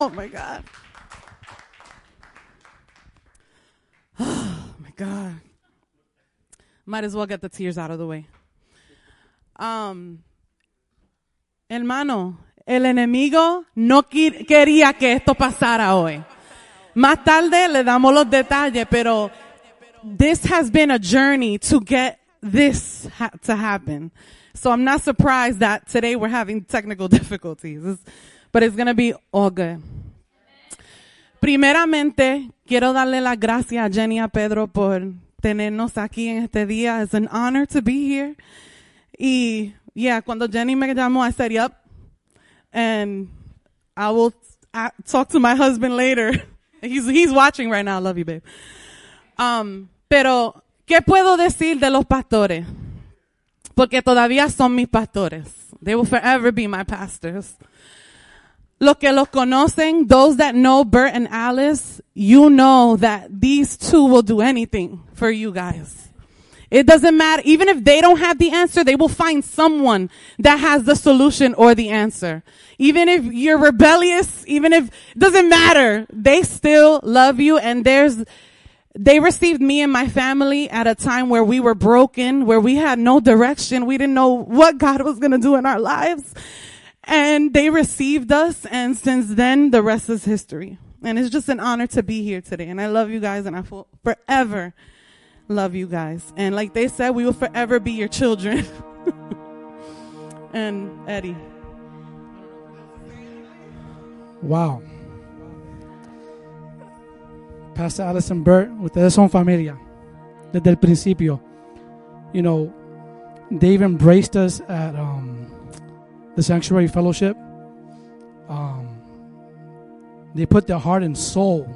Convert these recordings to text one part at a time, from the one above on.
Oh my God. Oh my God. Might as well get the tears out of the way. Um, hermano, el enemigo no quería que esto pasara hoy. Más tarde le damos los detalles, pero this has been a journey to get this ha to happen. So I'm not surprised that today we're having technical difficulties, it's, but it's to be all good. Primeramente, quiero darle las gracias a Jenny a Pedro por tenernos aquí en este día. It's an honor to be here. Y, yeah, cuando Jenny me llamó, I said, yep. And I will talk to my husband later. He's, he's watching right now. I love you, babe. Um, pero, ¿qué puedo decir de los pastores? Porque todavía son mis pastores. They will forever be my pastors. Los que los conocen, those that know Bert and Alice, you know that these two will do anything for you guys. It doesn't matter. Even if they don't have the answer, they will find someone that has the solution or the answer. Even if you're rebellious, even if, it doesn't matter. They still love you and there's, they received me and my family at a time where we were broken, where we had no direction. We didn't know what God was going to do in our lives. And they received us. And since then, the rest is history. And it's just an honor to be here today. And I love you guys and I will forever love you guys. And like they said, we will forever be your children. and Eddie. Wow. Pastor Allison Burt, ustedes son familia desde el principio. You know, they've embraced us at um, the Sanctuary Fellowship. Um, they put their heart and soul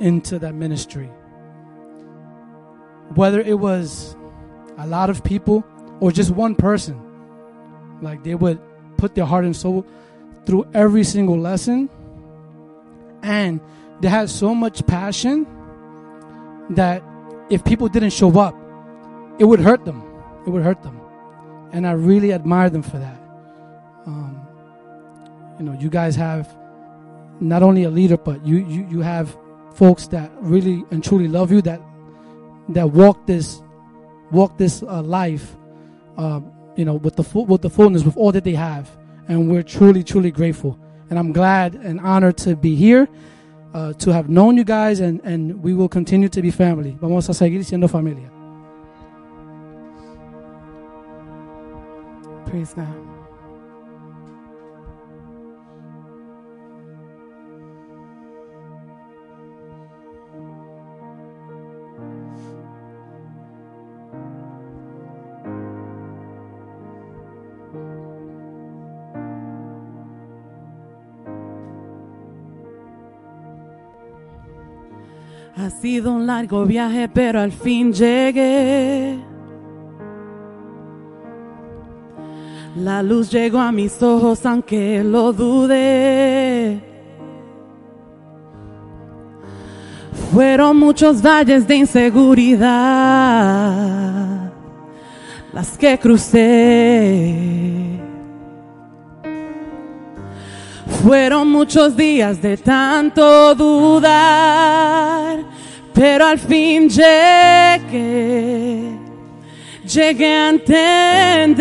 into that ministry. Whether it was a lot of people or just one person, like they would put their heart and soul through every single lesson. And they had so much passion that if people didn't show up, it would hurt them. It would hurt them. And I really admire them for that. You know, you guys have not only a leader, but you, you, you have folks that really and truly love you, that that walk this walk this uh, life, uh, you know, with the full, with the fullness, with all that they have and we're truly, truly grateful. And I'm glad and honored to be here, uh, to have known you guys, and, and we will continue to be family. Vamos a seguir siendo familia. Praise God. Sido un largo viaje, pero al fin llegué. La luz llegó a mis ojos, aunque lo dudé. Fueron muchos valles de inseguridad las que crucé. Fueron muchos días de tanto dudar, pero al fin llegué, llegué a entender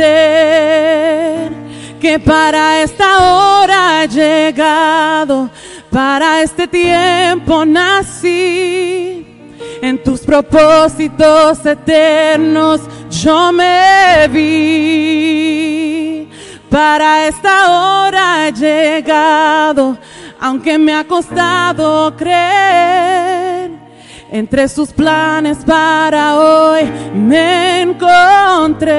que para esta hora he llegado, para este tiempo nací. En tus propósitos eternos yo me vi para esta hora he llegado, aunque me ha costado creer. Entre sus planes para hoy me encontré.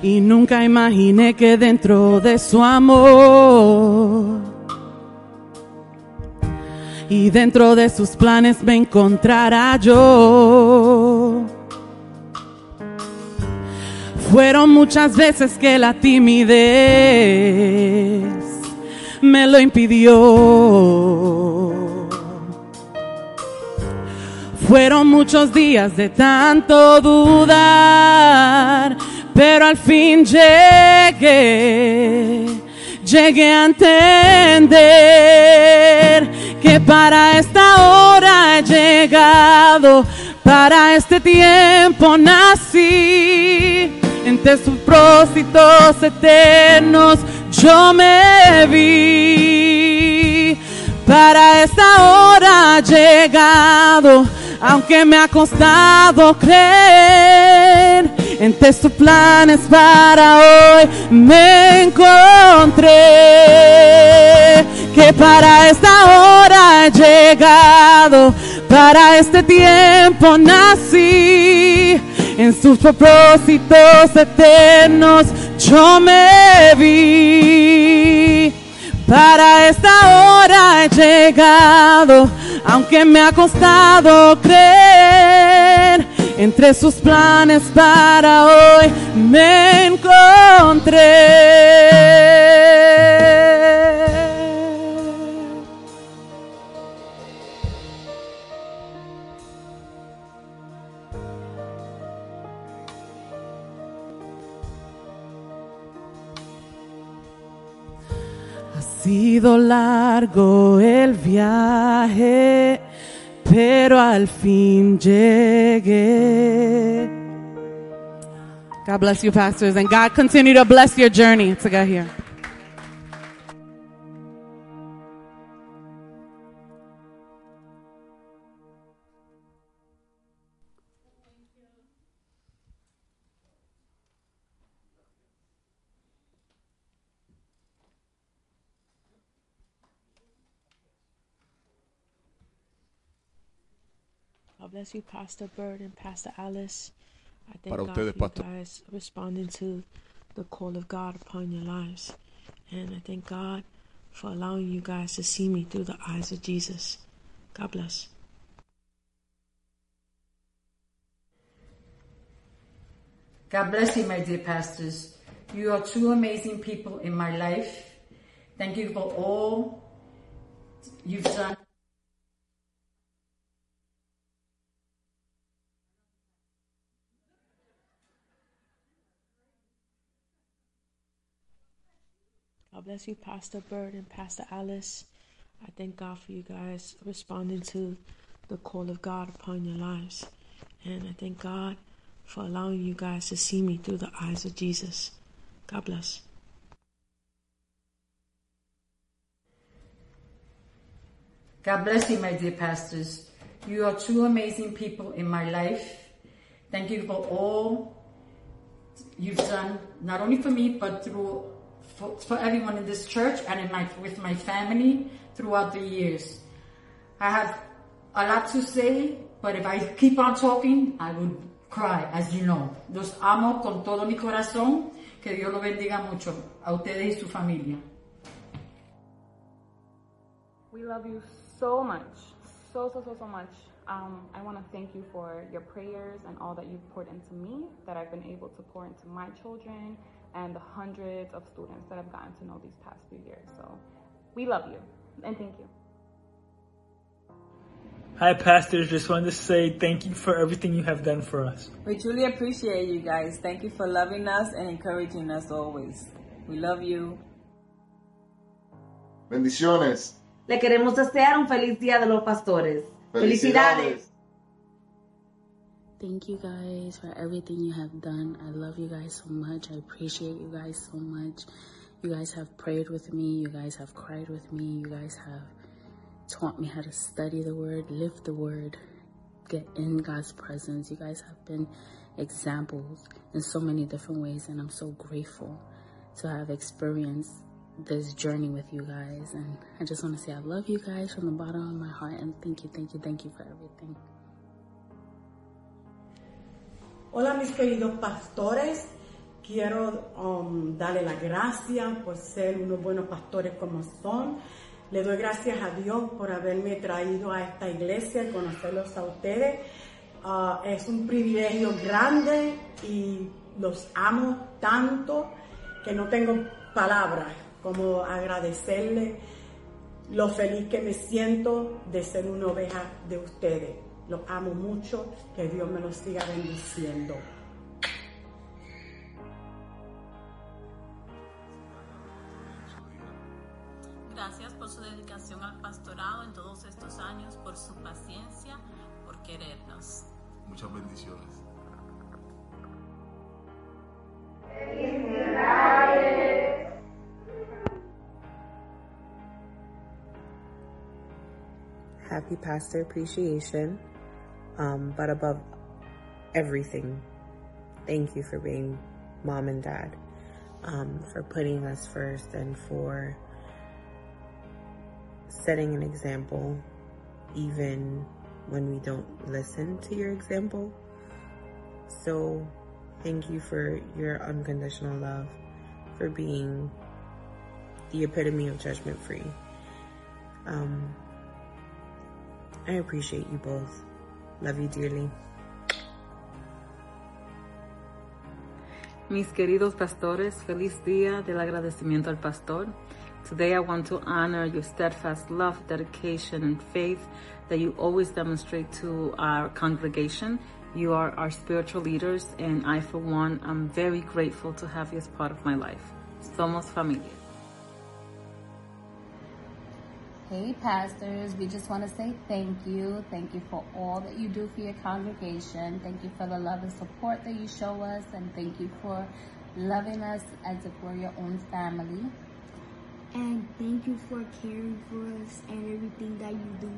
Y nunca imaginé que dentro de su amor y dentro de sus planes me encontrará yo. Fueron muchas veces que la timidez me lo impidió. Fueron muchos días de tanto dudar, pero al fin llegué, llegué a entender que para esta hora he llegado, para este tiempo nací, entre sus propósitos eternos yo me vi. Para esta hora llegado, aunque me ha costado creer. Entre sus planes para hoy me encontré. Que para esta hora he llegado, para este tiempo nací. En sus propósitos eternos yo me vi. Para esta hora he llegado, aunque me ha costado creer. Entre sus planes para hoy me encontré. Sido largo el viaje, pero al fin llegué. God bless you, pastors, and God continue to bless your journey to get here. Bless you, Pastor Bird and Pastor Alice. I thank Para God ustedes, for Pastor. you guys responding to the call of God upon your lives. And I thank God for allowing you guys to see me through the eyes of Jesus. God bless. God bless you, my dear pastors. You are two amazing people in my life. Thank you for all you've done. God bless you, Pastor Bird and Pastor Alice. I thank God for you guys responding to the call of God upon your lives. And I thank God for allowing you guys to see me through the eyes of Jesus. God bless. God bless you, my dear pastors. You are two amazing people in my life. Thank you for all you've done, not only for me, but through for, for everyone in this church and in my with my family throughout the years. I have a lot to say, but if I keep on talking, I would cry, as you know. Los amo con todo mi corazón. Que Dios lo bendiga mucho a ustedes y su familia. We love you so much, so, so, so, so much. Um, I want to thank you for your prayers and all that you've poured into me, that I've been able to pour into my children and the hundreds of students that I've gotten to know these past few years. So we love you and thank you. Hi, pastors. Just wanted to say thank you for everything you have done for us. We truly appreciate you guys. Thank you for loving us and encouraging us always. We love you. Bendiciones. Le queremos desear un feliz día de los pastores. Felicidades. Thank you guys for everything you have done. I love you guys so much. I appreciate you guys so much. You guys have prayed with me. You guys have cried with me. You guys have taught me how to study the word, live the word, get in God's presence. You guys have been examples in so many different ways, and I'm so grateful to have experienced this journey with you guys. And I just want to say I love you guys from the bottom of my heart, and thank you, thank you, thank you for everything. Hola mis queridos pastores, quiero um, darle las gracias por ser unos buenos pastores como son. Le doy gracias a Dios por haberme traído a esta iglesia y conocerlos a ustedes. Ah, es un privilegio grande y los amo tanto que no tengo palabras como agradecerle lo feliz que me siento de ser una oveja de ustedes. Los amo mucho. Que Dios me los siga bendiciendo. Gracias por su dedicación al pastorado en todos estos años, por su paciencia, por querernos. Muchas bendiciones. Happy Pastor Appreciation. Um, but above everything, thank you for being mom and dad, um, for putting us first and for setting an example even when we don't listen to your example. So thank you for your unconditional love, for being the epitome of judgment free. Um, I appreciate you both. Love you dearly. Mis queridos pastores, feliz día del agradecimiento al pastor. Today I want to honor your steadfast love, dedication, and faith that you always demonstrate to our congregation. You are our spiritual leaders, and I, for one, am very grateful to have you as part of my life. Somos familia. Hey, pastors, we just want to say thank you. Thank you for all that you do for your congregation. Thank you for the love and support that you show us, and thank you for loving us as if we're your own family. And thank you for caring for us and everything that you do.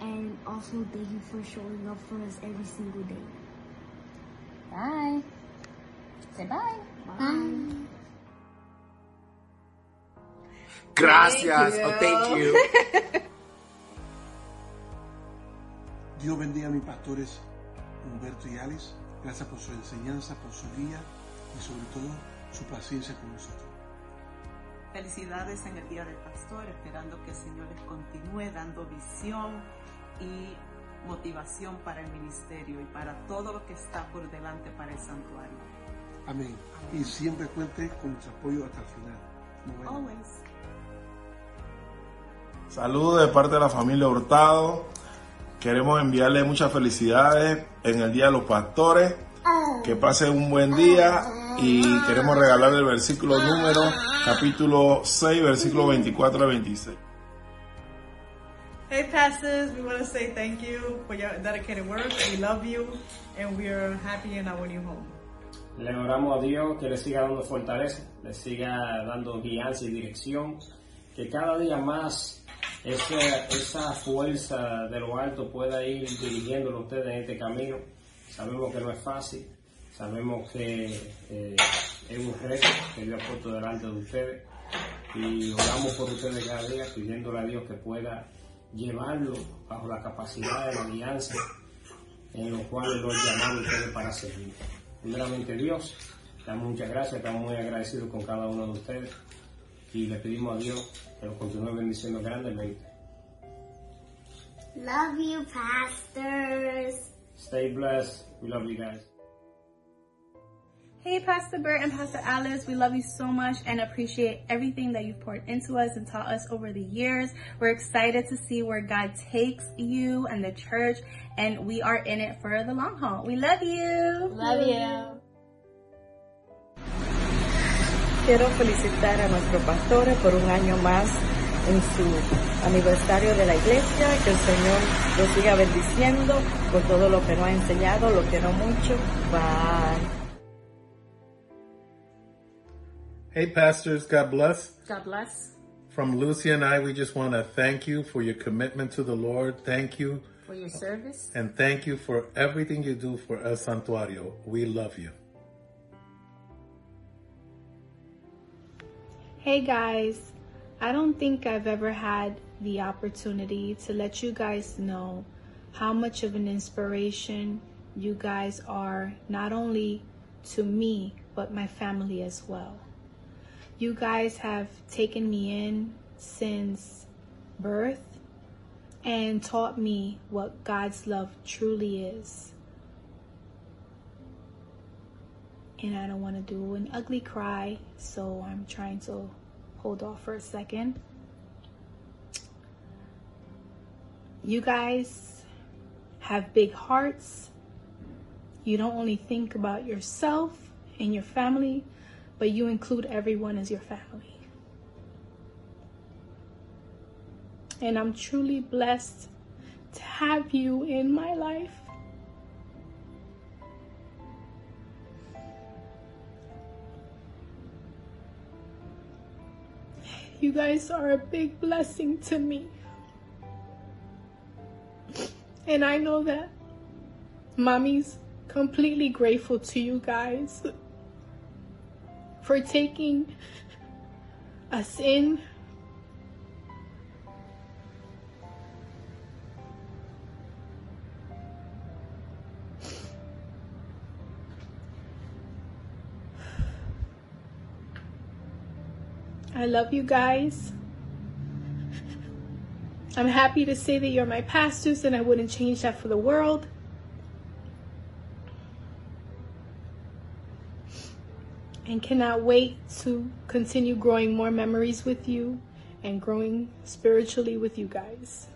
And also thank you for showing up for us every single day. Bye. Say bye. Bye. Gracias. Thank oh, thank you. Dios bendiga a mis pastores Humberto y Alice. Gracias por su enseñanza, por su guía y sobre todo su paciencia con nosotros. Felicidades en el Día del Pastor, esperando que el Señor les continúe dando visión y motivación para el ministerio y para todo lo que está por delante para el santuario. Amén. Y siempre cuente con nuestro apoyo hasta el final. Always. Saludos de parte de la familia Hurtado. Queremos enviarle muchas felicidades en el Día de los Pastores. Que pasen un buen día y queremos regalarle el versículo número, capítulo 6, versículo 24 a 26. Hey pastors, we want to say thank you for your dedicated work. We love you and we are happy in our new home. Le oramos a Dios que le siga dando fortaleza, le siga dando guianza y dirección, que cada día más esa, esa fuerza de lo alto pueda ir dirigiéndolo ustedes en este camino. Sabemos que no es fácil, sabemos que eh, es un reto que Dios ha puesto delante de ustedes y oramos por ustedes cada día pidiéndole a Dios que pueda llevarlo bajo la capacidad de la alianza en los cuales los llamamos ustedes para servir. Primeramente Dios, damos muchas gracias, estamos muy agradecidos con cada uno de ustedes y le pedimos a Dios que los continúe bendiciendo grandemente. Love you, pastors. Stay blessed. We love you guys. Hey, Pastor Bert and Pastor Alice, we love you so much and appreciate everything that you've poured into us and taught us over the years. We're excited to see where God takes you and the church, and we are in it for the long haul. We love you. Love you. Quiero felicitar a nuestro pastor por un año más en su aniversario de la iglesia, que el Señor lo siga bendiciendo por todo lo que nos ha enseñado, lo que no mucho. Bye. Hey, pastors, God bless. God bless. From Lucy and I, we just want to thank you for your commitment to the Lord. Thank you. For your service. And thank you for everything you do for El Santuario. We love you. Hey guys, I don't think I've ever had the opportunity to let you guys know how much of an inspiration you guys are, not only to me, but my family as well. You guys have taken me in since birth and taught me what God's love truly is. And I don't want to do an ugly cry, so I'm trying to hold off for a second. You guys have big hearts. You don't only think about yourself and your family, but you include everyone as your family. And I'm truly blessed to have you in my life. You guys are a big blessing to me. And I know that mommy's completely grateful to you guys for taking us in. I love you guys. I'm happy to say that you're my pastors, and I wouldn't change that for the world. And cannot wait to continue growing more memories with you and growing spiritually with you guys.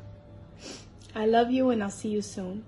I love you, and I'll see you soon.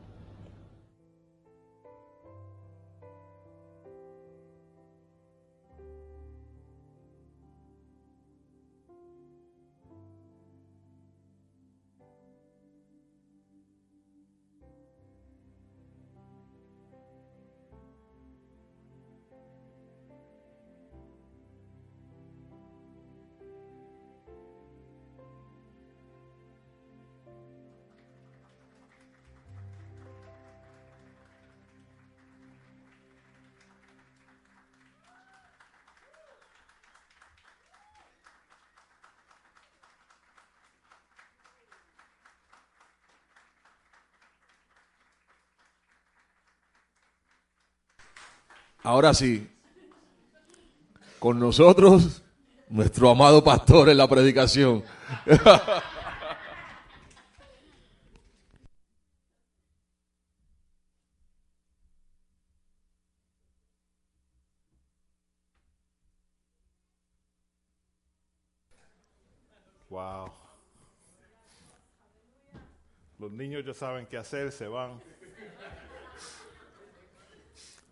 Ahora sí, con nosotros, nuestro amado pastor en la predicación. Wow. Los niños ya saben qué hacer, se van.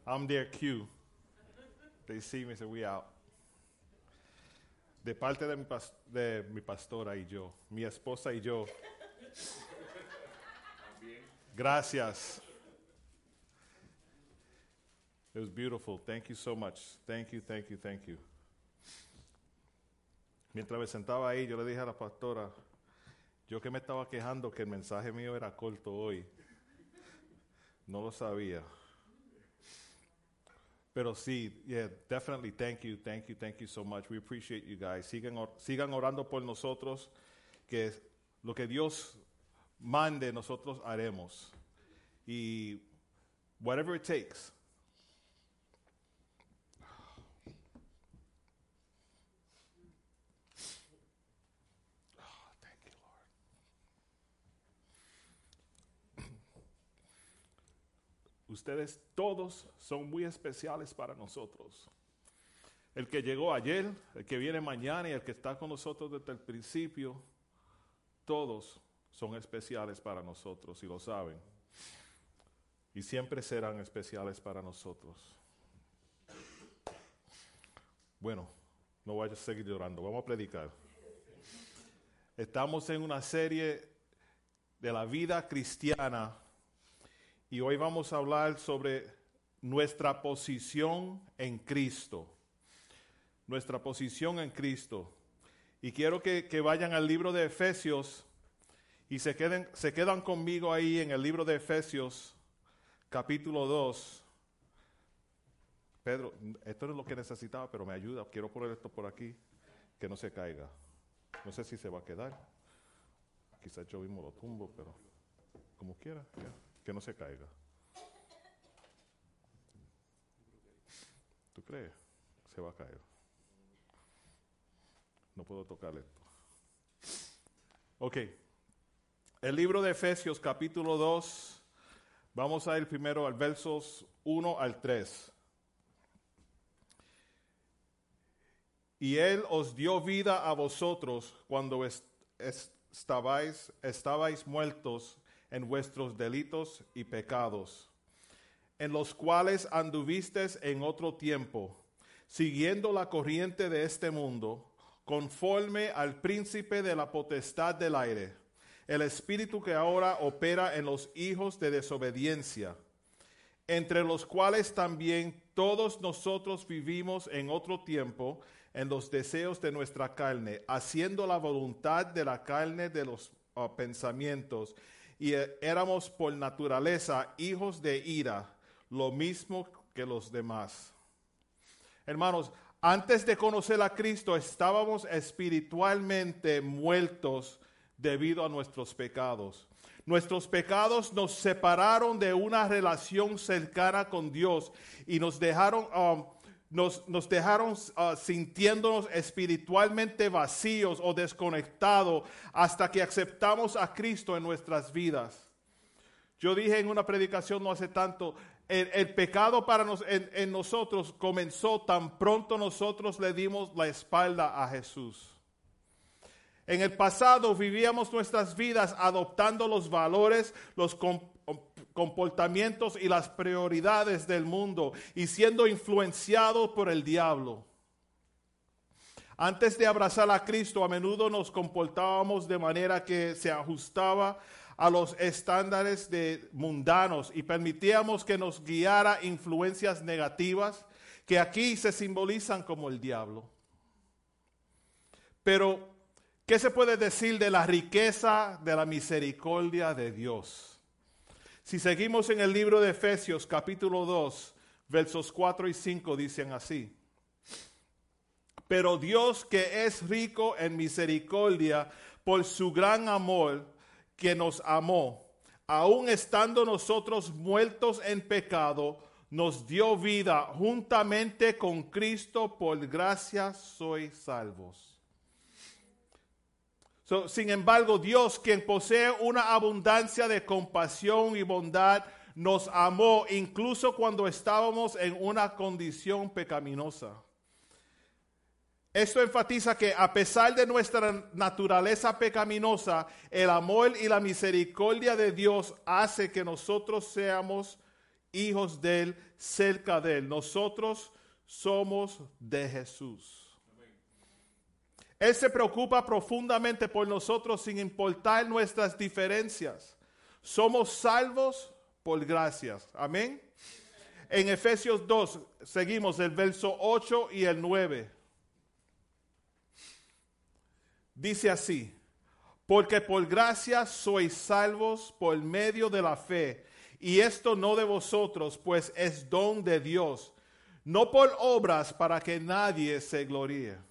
I'm their cue. They me, say, we out. De parte de mi, de mi pastora y yo, mi esposa y yo. Gracias. It was beautiful. Thank you so much. Thank you, thank you, thank you. Mientras me sentaba ahí, yo le dije a la pastora, yo que me estaba quejando que el mensaje mío era corto hoy. No lo sabía. Pero sí, yeah, definitely thank you, thank you, thank you so much. We appreciate you guys. Sigan, or- sigan orando por nosotros, que lo que Dios mande, nosotros haremos. Y whatever it takes. Ustedes todos son muy especiales para nosotros. El que llegó ayer, el que viene mañana y el que está con nosotros desde el principio, todos son especiales para nosotros y lo saben. Y siempre serán especiales para nosotros. Bueno, no voy a seguir llorando, vamos a predicar. Estamos en una serie de la vida cristiana y hoy vamos a hablar sobre nuestra posición en Cristo. Nuestra posición en Cristo. Y quiero que, vayan al libro de Efesios y se, queden, se quedan conmigo ahí en el libro de Efesios, capítulo 2. Pedro, esto no es lo que necesitaba, pero me ayuda. Quiero poner esto por aquí, que no se caiga. No sé si se va a quedar. Quizás yo mismo lo tumbo, pero como quiera, ya, que no se caiga. ¿Tú crees? Se va a caer. No puedo tocar esto. Ok. El libro de Efesios capítulo 2. Vamos a ir primero al versos 1 al 3. Y Él os dio vida a vosotros cuando est- est- estabais, estabais muertos en vuestros delitos y pecados, en los cuales anduvisteis en otro tiempo, siguiendo la corriente de este mundo, conforme al príncipe de la potestad del aire, el espíritu que ahora opera en los hijos de desobediencia, entre los cuales también todos nosotros vivimos en otro tiempo en los deseos de nuestra carne, haciendo la voluntad de la carne de los uh, pensamientos, y eh, éramos por naturaleza hijos de ira, lo mismo que los demás. Hermanos, antes de conocer a Cristo estábamos espiritualmente muertos debido a nuestros pecados. Nuestros pecados nos separaron de una relación cercana con Dios y nos dejaron, um, nos, dejaron uh, sintiéndonos espiritualmente vacíos o desconectados hasta que aceptamos a Cristo en nuestras vidas. Yo dije en una predicación no hace tanto, el, pecado para en nosotros comenzó tan pronto nosotros le dimos la espalda a Jesús. En el pasado vivíamos nuestras vidas adoptando los valores, los comportamientos y las prioridades del mundo y siendo influenciados por el diablo. Antes de abrazar a Cristo, a menudo nos comportábamos de manera que se ajustaba a los estándares de mundanos y permitíamos que nos guiara influencias negativas que aquí se simbolizan como el diablo. Pero ¿Qué se puede decir de la riqueza de la misericordia de Dios? Si seguimos en el libro de Efesios capítulo 2, versos 4 y 5 dicen así. Pero Dios que es rico en misericordia por su gran amor que nos amó, aun estando nosotros muertos en pecado, nos dio vida juntamente con Cristo, por gracia sois salvos sin embargo, Dios, quien posee una abundancia de compasión y bondad, nos amó incluso cuando estábamos en una condición pecaminosa. Esto enfatiza que a pesar de nuestra naturaleza pecaminosa, el amor y la misericordia de Dios hace que nosotros seamos hijos de Él, cerca de Él. Nosotros somos de Jesús. Él se preocupa profundamente por nosotros sin importar nuestras diferencias. Somos salvos por gracias. Amén. En Efesios 2 seguimos el verso 8 y el 9. Dice así, porque por gracia sois salvos por medio de la fe, y esto no de vosotros, pues es don de Dios, no por obras para que nadie se gloríe.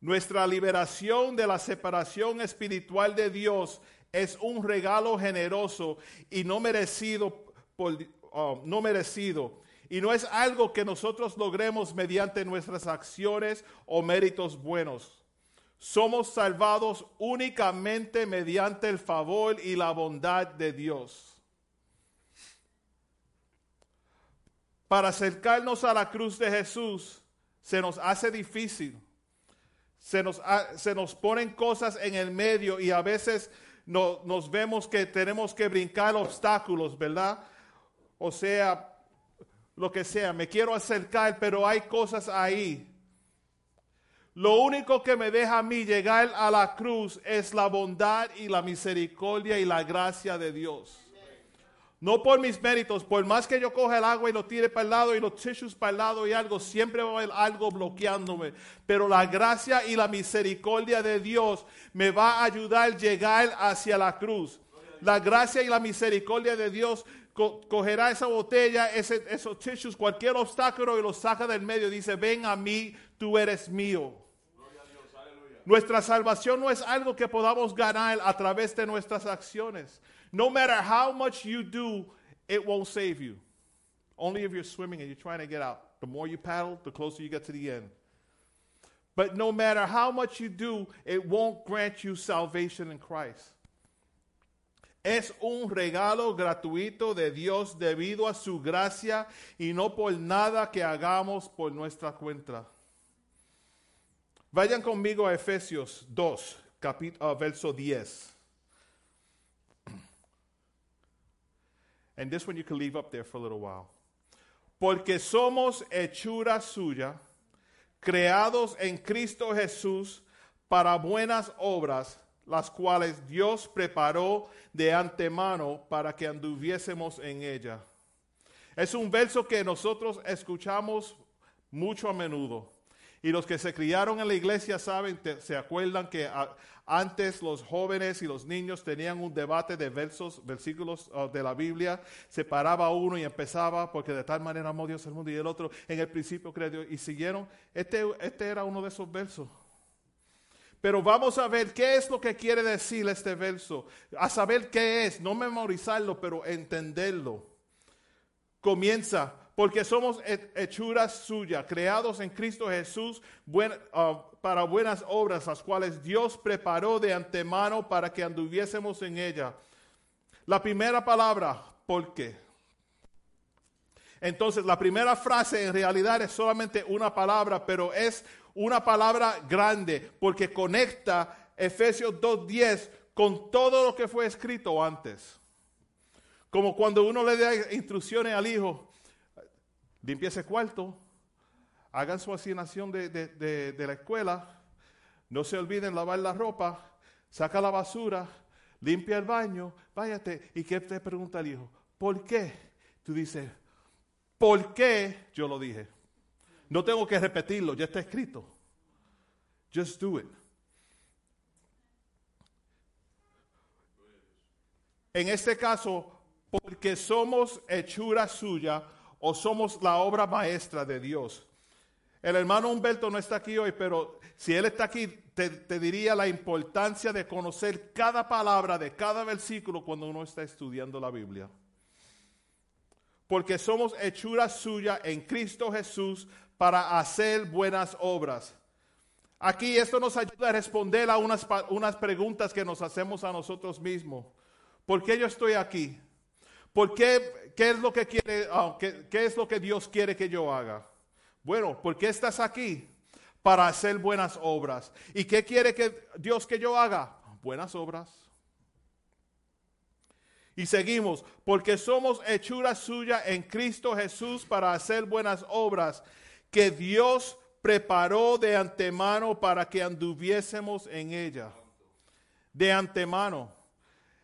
Nuestra liberación de la separación espiritual de Dios es un regalo generoso y no merecido, por, oh, no merecido. Y no es algo que nosotros logremos mediante nuestras acciones o méritos buenos. Somos salvados únicamente mediante el favor y la bondad de Dios. Para acercarnos a la cruz de Jesús se nos hace difícil se nos, se nos ponen cosas en el medio y a veces no, nos vemos que tenemos que brincar obstáculos, ¿verdad? O sea, lo que sea, me quiero acercar, pero hay cosas ahí. Lo único que me deja a mí llegar a la cruz es la bondad y la misericordia y la gracia de Dios. No por mis méritos, por más que yo coja el agua y lo tire para el lado y los tissues para el lado y algo, siempre va a haber algo bloqueándome. Pero la gracia y la misericordia de Dios me va a ayudar a llegar hacia la cruz. La gracia y la misericordia de Dios cogerá esa botella, esos tissues, cualquier obstáculo y lo saca del medio. Dice, ven a mí, tú eres mío. Nuestra salvación no es algo que podamos ganar a través de nuestras acciones. No matter how much you do, it won't save you. Only if you're swimming and you're trying to get out. The more you paddle, the closer you get to the end. But no matter how much you do, it won't grant you salvation in Christ. Es un regalo gratuito de Dios debido a su gracia y no por nada que hagamos por nuestra cuenta. Vayan conmigo a Efesios 2, capítulo, uh, verso 10. And this one you can leave up there for a little while. Porque somos hechura suya, creados en Cristo Jesús para buenas obras, las cuales Dios preparó de antemano para que anduviésemos en ella. Es un verso que nosotros escuchamos mucho a menudo. Y los que se criaron en la iglesia saben, se acuerdan que a- antes los jóvenes y los niños tenían un debate de versos, versículos uh, de la Biblia. Se paraba uno y empezaba, porque de tal manera amó Dios el mundo y el otro. En el principio creó Dios. Y siguieron. Este, este era uno de esos versos. Pero vamos a ver qué es lo que quiere decir este verso. A saber qué es, no memorizarlo, pero entenderlo comienza, porque somos he- hechuras suyas, creados en Cristo Jesús ah, para buenas obras, las cuales Dios preparó de antemano para que anduviésemos en ella. La primera palabra, ¿por qué? Entonces, la primera frase en realidad es solamente una palabra, pero es una palabra grande, porque conecta Efesios 2.10 con todo lo que fue escrito antes. Como cuando uno le da instrucciones al hijo, limpie ese cuarto, hagan su asignación de, de- de- la escuela, no se olviden lavar la ropa, saca la basura, limpia el baño, váyate. ¿Y qué te pregunta el hijo? ¿Por qué? Tú dices, ¿por qué yo lo dije? No tengo que repetirlo, ya está escrito. Just do it. En este caso, porque somos hechura suya o somos la obra maestra de Dios. El hermano Humberto no está aquí hoy, pero si él está aquí, te, diría la importancia de conocer cada palabra de cada versículo cuando uno está estudiando la Biblia. Porque somos hechura suya en Cristo Jesús para hacer buenas obras. Aquí esto nos ayuda a responder a unas, unas preguntas que nos hacemos a nosotros mismos. ¿Por qué yo estoy aquí? ¿Por qué, qué es lo que quiere, ah, qué, qué es lo que Dios quiere que yo haga? Bueno, ¿por qué estás aquí? Para hacer buenas obras. ¿Y qué quiere que Dios que yo haga? Buenas obras. Y seguimos, porque somos hechura suya en Cristo Jesús para hacer buenas obras que Dios preparó de antemano para que anduviésemos en ella. De antemano.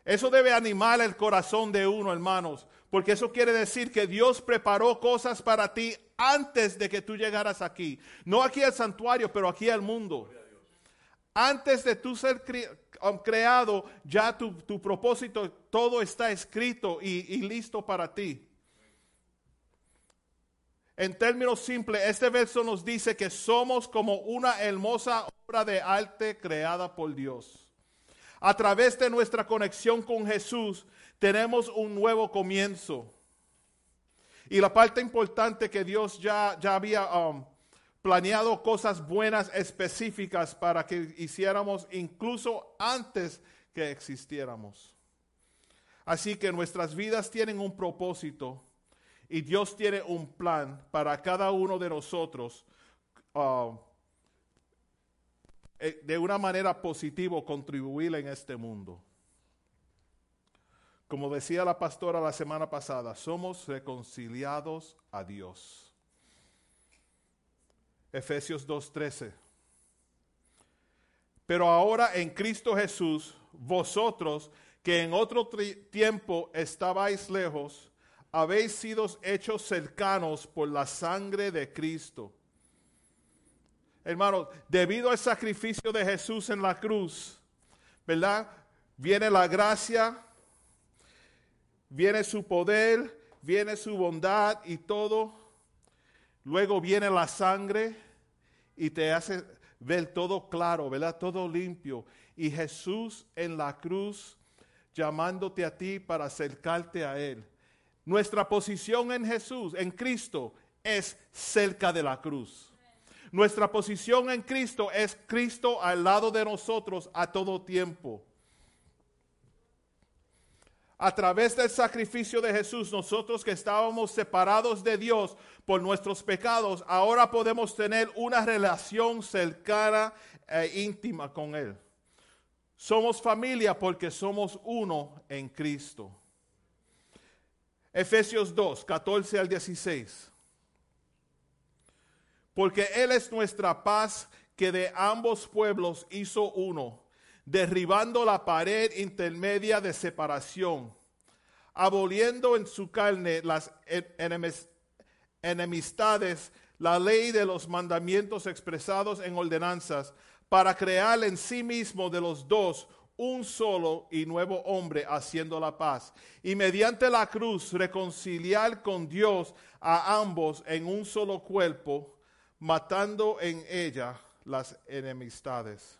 Eso debe animar el corazón de uno, hermanos, porque eso quiere decir que Dios preparó cosas para ti antes de que tú llegaras aquí. No aquí al santuario, pero aquí al mundo. Antes de tú ser um, creado, ya tu, propósito, todo está escrito y listo para ti. En términos simples, este verso nos dice que somos como una hermosa obra de arte creada por Dios. A través de nuestra conexión con Jesús, tenemos un nuevo comienzo. Y la parte importante que Dios ya, ya había um, planeado cosas buenas específicas para que hiciéramos incluso antes que existiéramos. Así que nuestras vidas tienen un propósito y Dios tiene un plan para cada uno de nosotros uh, de una manera positiva contribuir en este mundo. Como decía la pastora la semana pasada, somos reconciliados a Dios. Efesios 2:13. Pero ahora en Cristo Jesús, vosotros que en otro tiempo estabais lejos, habéis sido hechos cercanos por la sangre de Cristo. Hermanos, debido al sacrificio de Jesús en la cruz, ¿verdad? Viene la gracia, viene su poder, viene su bondad y todo. Luego viene la sangre y te hace ver todo claro, ¿verdad? Todo limpio. Y Jesús en la cruz llamándote a ti para acercarte a Él. Nuestra posición en Jesús, en Cristo, es cerca de la cruz. Nuestra posición en Cristo es Cristo al lado de nosotros a todo tiempo. A través del sacrificio de Jesús, nosotros que estábamos separados de Dios por nuestros pecados, ahora podemos tener una relación cercana e íntima con Él. Somos familia porque somos uno en Cristo. Efesios 2, 14 al 16. Porque Él es nuestra paz que de ambos pueblos hizo uno, derribando la pared intermedia de separación, aboliendo en su carne las enemis- enemistades, la ley de los mandamientos expresados en ordenanzas, para crear en sí mismo de los dos un solo y nuevo hombre haciendo la paz, y mediante la cruz reconciliar con Dios a ambos en un solo cuerpo, matando en ella las enemistades.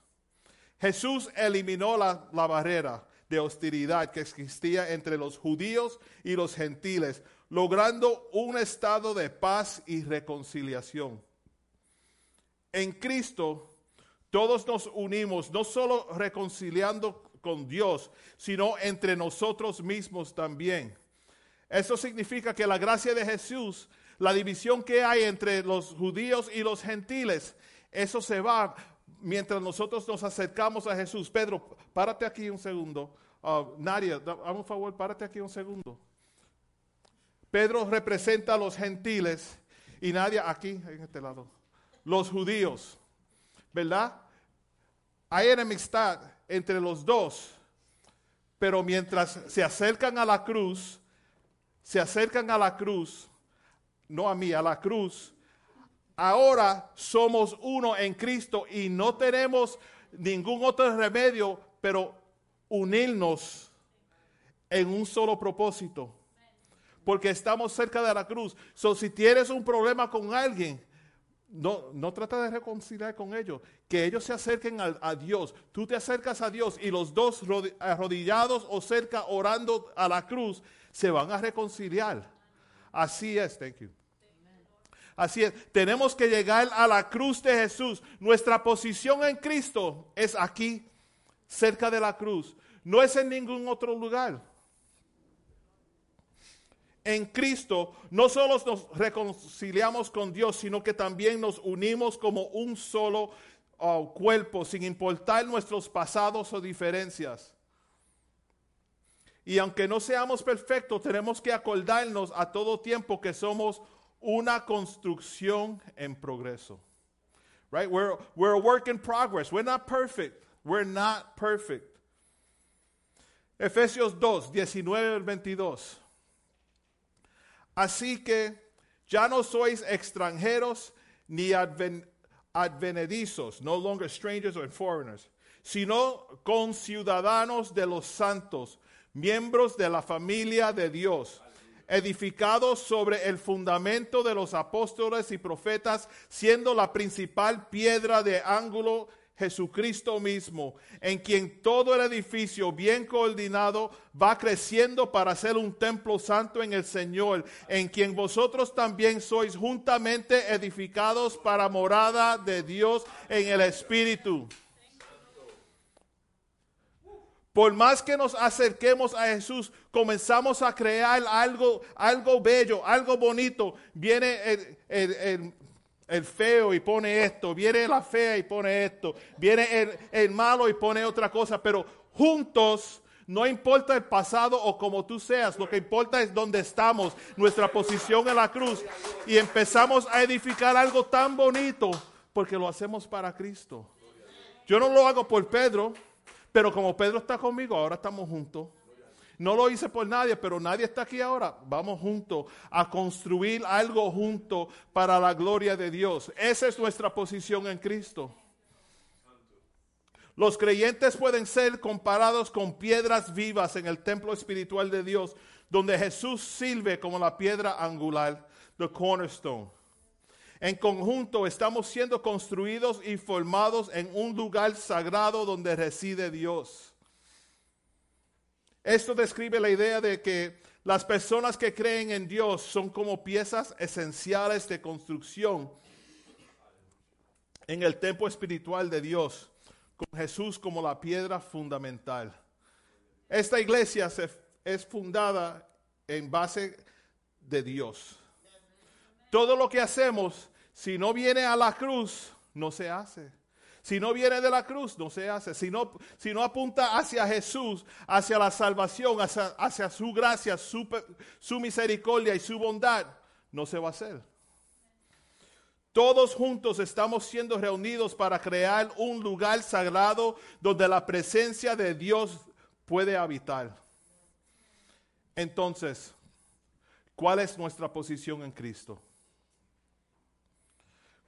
Jesús eliminó la, la barrera de hostilidad que existía entre los judíos y los gentiles, logrando un estado de paz y reconciliación. En Cristo todos nos unimos, no solo reconciliando con Dios, sino entre nosotros mismos también. Eso significa que la gracia de Jesús, la división que hay entre los judíos y los gentiles, eso se va mientras nosotros nos acercamos a Jesús. Pedro, párate aquí un segundo. Uh, Nadia, da- dame un favor, párate aquí un segundo. Pedro representa a los gentiles y Nadia aquí, en este lado, los judíos, ¿verdad? Hay enemistad entre los dos, pero mientras se acercan a la cruz, se acercan a la cruz, no a mí, a la cruz, ahora somos uno en Cristo y no tenemos ningún otro remedio, pero unirnos en un solo propósito. Porque estamos cerca de la cruz. So, si tienes un problema con alguien, no, no trata de reconciliar con ellos. Que ellos se acerquen a, a Dios. Tú te acercas a Dios y los dos rodi- arrodillados o cerca orando a la cruz se van a reconciliar. Así es, thank you. Así es, tenemos que llegar a la cruz de Jesús. Nuestra posición en Cristo es aquí, cerca de la cruz. No es en ningún otro lugar. En Cristo no solo nos reconciliamos con Dios, sino que también nos unimos como un solo uh, cuerpo, sin importar nuestros pasados o diferencias. Y aunque no seamos perfectos, tenemos que acordarnos a todo tiempo que somos una construcción en progreso. Right? We're, we're a work in progress. We're not perfect. We're not perfect. Efesios 2, 19 al 22. Así que ya no sois extranjeros ni adven, advenedizos, no longer strangers or foreigners, sino conciudadanos de los santos, miembros de la familia de Dios, edificados sobre el fundamento de los apóstoles y profetas, siendo la principal piedra de ángulo Jesucristo mismo, en quien todo el edificio bien coordinado va creciendo para ser un templo santo en el Señor, en quien vosotros también sois juntamente edificados para morada de Dios en el Espíritu. Por más que nos acerquemos a Jesús, comenzamos a crear algo, algo bello, algo bonito. Viene el, feo y pone esto, viene la fea y pone esto, viene el, el malo y pone otra cosa, pero juntos, no importa el pasado o como tú seas, lo que importa es dónde estamos, nuestra posición en la cruz. Y empezamos a edificar algo tan bonito porque lo hacemos para Cristo. Yo no lo hago por Pedro, pero como Pedro está conmigo, ahora estamos juntos. No lo hice por nadie, pero nadie está aquí ahora. Vamos juntos a construir algo juntos para la gloria de Dios. Esa es nuestra posición en Cristo. Los creyentes pueden ser comparados con piedras vivas en el templo espiritual de Dios, donde Jesús sirve como la piedra angular, the cornerstone. En conjunto estamos siendo construidos y formados en un lugar sagrado donde reside Dios. Esto describe la idea de que las personas que creen en Dios son como piezas esenciales de construcción en el templo espiritual de Dios, con Jesús como la piedra fundamental. Esta iglesia se- es fundada en base de Dios. Todo lo que hacemos, si no viene a la cruz, no se hace. Si no viene de la cruz, no se hace. Si no, apunta hacia Jesús, hacia la salvación, hacia, su gracia, su misericordia y su bondad, no se va a hacer. Todos juntos estamos siendo reunidos para crear un lugar sagrado donde la presencia de Dios puede habitar. Entonces, ¿cuál es nuestra posición en Cristo?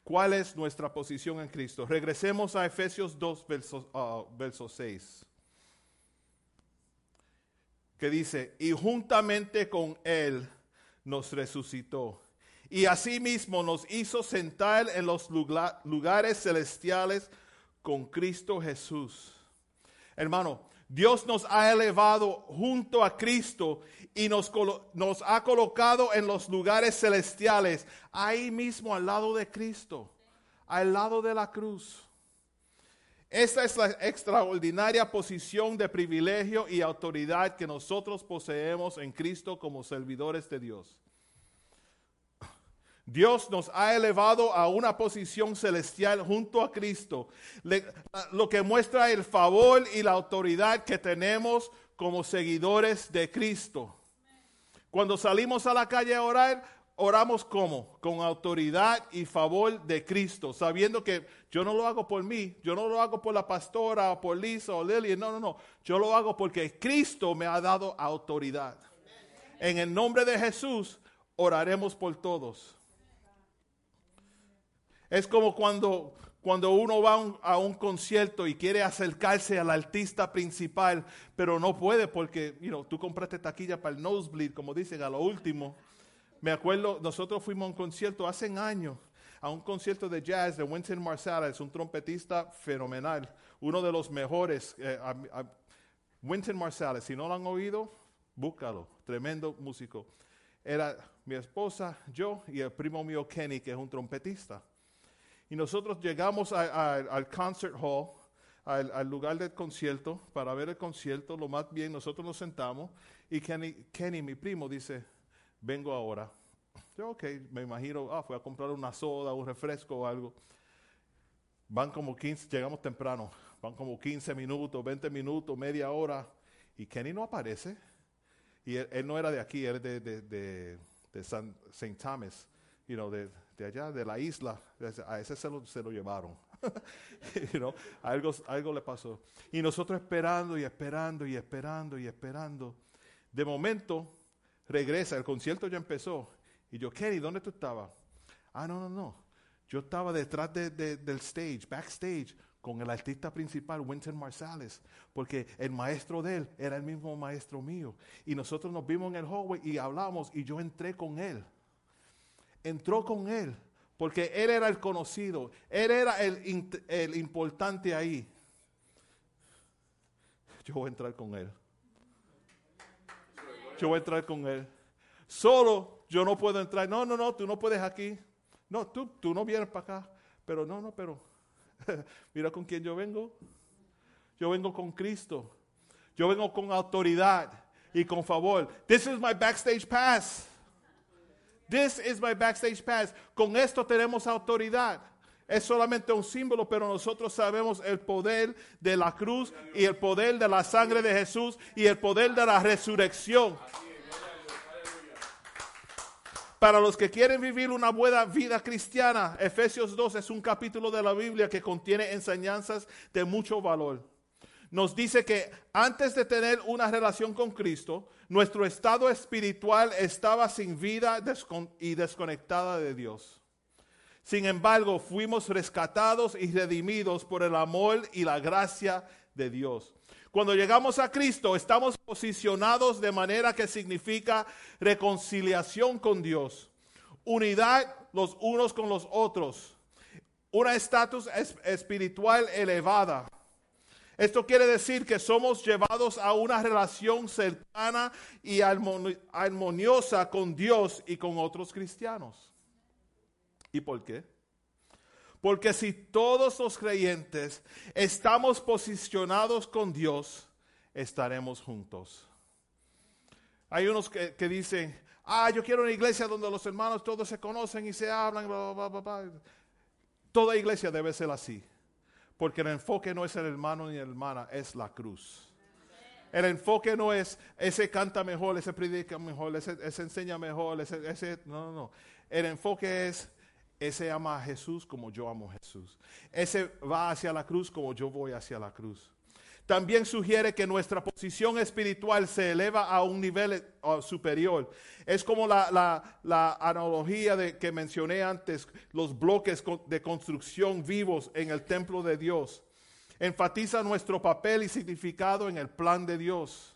¿Cuál es nuestra posición en Cristo? Regresemos a Efesios 2, verso, uh, verso 6. Que dice, y juntamente con Él nos resucitó. Y asimismo nos hizo sentar en los lugares celestiales con Cristo Jesús. Hermano, Dios nos ha elevado junto a Cristo y nos, nos, ha colocado en los lugares celestiales, ahí mismo al lado de Cristo, al lado de la cruz. Esta es la extraordinaria posición de privilegio y autoridad que nosotros poseemos en Cristo como servidores de Dios. Dios nos ha elevado a una posición celestial junto a Cristo, lo que muestra el favor y la autoridad que tenemos como seguidores de Cristo. Cuando salimos a la calle a orar, oramos como? Con autoridad y favor de Cristo, sabiendo que yo no lo hago por mí, yo no lo hago por la pastora, o por Lisa o Lily, no, no, no, yo lo hago porque Cristo me ha dado autoridad. En el nombre de Jesús, oraremos por todos. Es como cuando, cuando uno va a un, concierto y quiere acercarse al artista principal, pero no puede porque you know, tú compraste taquilla para el nosebleed, como dicen, a lo último. Me acuerdo, nosotros fuimos a un concierto hace años, a un concierto de jazz de Winston Marsalis, un trompetista fenomenal, uno de los mejores. Eh, Winston Marsalis, si no lo han oído, búscalo, tremendo músico. Era mi esposa, yo y el primo mío Kenny, que es un trompetista. Y nosotros llegamos al concert hall, al, lugar del concierto, para ver el concierto. Lo más bien, nosotros nos sentamos y Kenny, mi primo, dice, vengo ahora. Yo, ok, me imagino, ah, fue a comprar una soda, un refresco o algo. Van como 15, llegamos temprano, van como 15 minutos, 20 minutos, media hora, y Kenny no aparece. Y él, no era de aquí, él de, de, de, de San, St. Thomas, you know, de, de allá, de la isla, a ese se lo, se lo llevaron. algo, algo le pasó. Y nosotros esperando y esperando y esperando y esperando. De momento regresa, el concierto ya empezó. Y yo, Kenny, ¿dónde tú estabas? Ah, no, no, no. Yo estaba detrás del stage, backstage, con el artista principal, Winston Marsalis, porque el maestro de él era el mismo maestro mío. Y nosotros nos vimos en el hallway y hablamos y yo entré con él entró con él, porque él era el conocido, él era el, importante ahí. Yo voy a entrar con él. Yo voy a entrar con él. Solo yo no puedo entrar. No, no, no, tú no puedes aquí. No, tú, tú no vienes para acá. Pero no, no, pero mira con quién yo vengo. Yo vengo con Cristo. Yo vengo con autoridad y con favor. This is my backstage pass. This is my backstage pass. Con esto tenemos autoridad. Es solamente un símbolo, pero nosotros sabemos el poder de la cruz y el poder de la sangre de Jesús y el poder de la resurrección. Para los que quieren vivir una buena vida cristiana, Efesios 2 es un capítulo de la Biblia que contiene enseñanzas de mucho valor nos dice que antes de tener una relación con Cristo, nuestro estado espiritual estaba sin vida y desconectada de Dios. Sin embargo, fuimos rescatados y redimidos por el amor y la gracia de Dios. Cuando llegamos a Cristo, estamos posicionados de manera que significa reconciliación con Dios, unidad los unos con los otros, una estatus espiritual elevada esto quiere decir que somos llevados a una relación cercana y armoniosa con Dios y con otros cristianos. ¿Y por qué? Porque si todos los creyentes estamos posicionados con Dios, estaremos juntos. Hay unos que, dicen, ah, yo quiero una iglesia donde los hermanos todos se conocen y se hablan, Toda iglesia debe ser así. Porque el enfoque no es el hermano ni la hermana, es la cruz. El enfoque no es ese canta mejor, ese predica mejor, ese, enseña mejor, ese, ese, no, no, no. El enfoque es ese ama a Jesús como yo amo a Jesús. Ese va hacia la cruz como yo voy hacia la cruz. También sugiere que nuestra posición espiritual se eleva a un nivel eh, superior. Es como la, analogía de, que mencioné antes, los bloques de construcción vivos en el templo de Dios. Enfatiza nuestro papel y significado en el plan de Dios.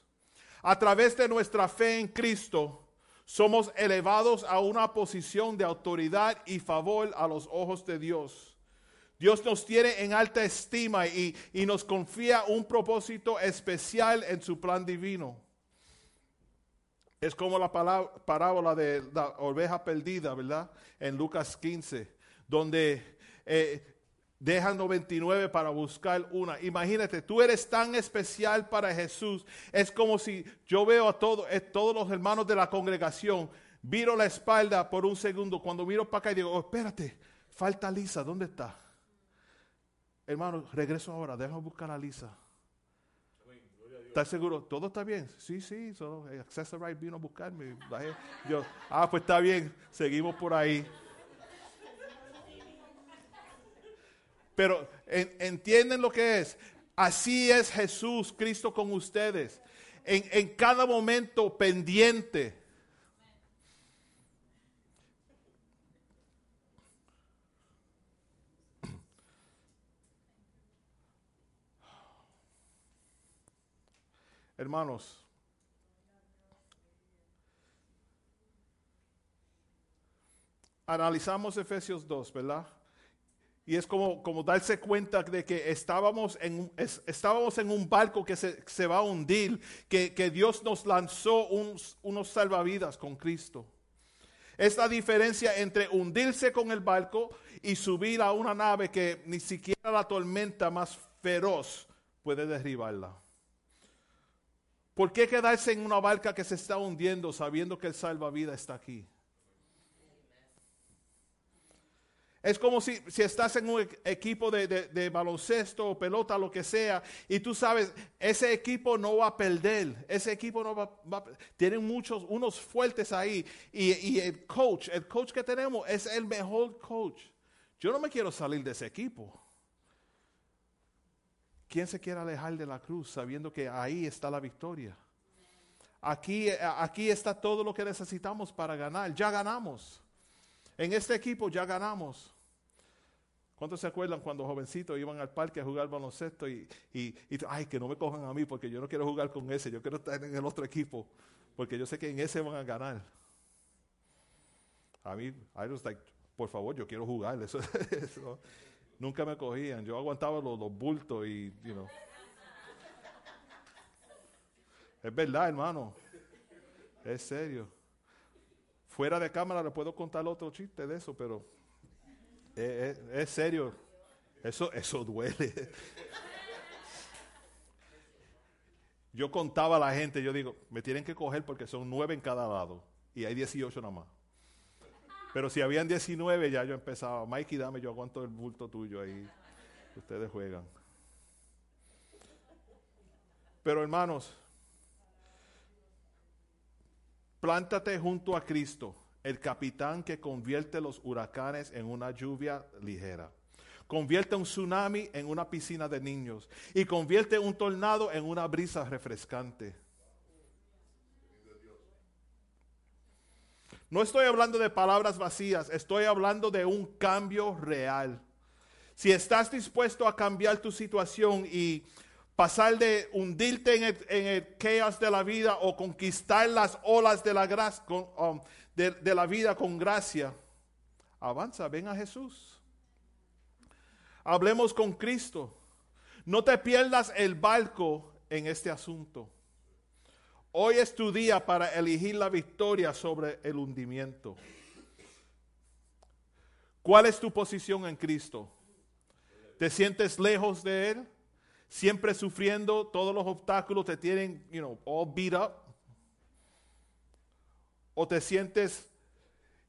A través de nuestra fe en Cristo, somos elevados a una posición de autoridad y favor a los ojos de Dios. Dios nos tiene en alta estima y, nos confía un propósito especial en su plan divino. Es como la parábola de la oveja perdida, ¿verdad? En Lucas 15, donde eh, dejan 99 para buscar una. Imagínate, tú eres tan especial para Jesús. Es como si yo veo a todos, eh, todos los hermanos de la congregación, viro la espalda por un segundo. Cuando miro para acá y digo, oh, espérate, falta Lisa, ¿dónde está? Hermano, regreso ahora, déjame buscar a Lisa. ¿Estás seguro? ¿Todo está bien? Sí, sí, solo Right vino a buscarme. Ah, pues está bien, seguimos por ahí. Pero entienden lo que es. Así es Jesús, Cristo con ustedes. En, en cada momento pendiente Hermanos, analizamos Efesios 2, ¿verdad? Y es como, como darse cuenta de que estábamos en, estábamos en un barco que se, va a hundir, que, Dios nos lanzó unos salvavidas con Cristo. Es la diferencia entre hundirse con el barco y subir a una nave que ni siquiera la tormenta más feroz puede derribarla. ¿Por qué quedarse en una barca que se está hundiendo sabiendo que el salvavidas está aquí? Es como si, si estás en un equipo de, baloncesto o pelota, lo que sea, y tú sabes, ese equipo no va a perder, ese equipo no va, a tienen muchos, unos fuertes ahí, y, y, el coach, el coach que tenemos es el mejor coach. Yo no me quiero salir de ese equipo. ¿Quién se quiere alejar de la cruz sabiendo que ahí está la victoria? Aquí, aquí está todo lo que necesitamos para ganar. Ya ganamos. En este equipo ya ganamos. ¿Cuántos se acuerdan cuando jovencitos iban al parque a jugar baloncesto y, y, ay, que no me cojan a mí porque yo no quiero jugar con ese, yo quiero estar en el otro equipo porque yo sé que en ese van a ganar. A mí, I por favor, yo quiero jugar. Eso, eso, nunca me cogían. Yo aguantaba los, bultos y, you know. Es verdad, hermano. Es serio. Fuera de cámara le puedo contar otro chiste de eso, pero es, serio. Eso, eso duele. Yo contaba a la gente, yo digo, me tienen que coger porque son nueve en cada lado y hay 18 nada más. Pero si habían 19, ya yo empezaba, Mikey, dame, yo aguanto el bulto tuyo ahí. Ustedes juegan. Pero hermanos, plántate junto a Cristo, el capitán que convierte los huracanes en una lluvia ligera. Convierte un tsunami en una piscina de niños y convierte un tornado en una brisa refrescante. No estoy hablando de palabras vacías, estoy hablando de un cambio real. Si estás dispuesto a cambiar tu situación y pasar de hundirte en el, chaos de la vida o conquistar las olas de la, um, de la vida con gracia, avanza, ven a Jesús. Hablemos con Cristo. No te pierdas el barco en este asunto. Hoy es tu día para elegir la victoria sobre el hundimiento. ¿Cuál es tu posición en Cristo? ¿Te sientes lejos de Él? Siempre sufriendo, todos los obstáculos te tienen, you know, all beat up. ¿O te sientes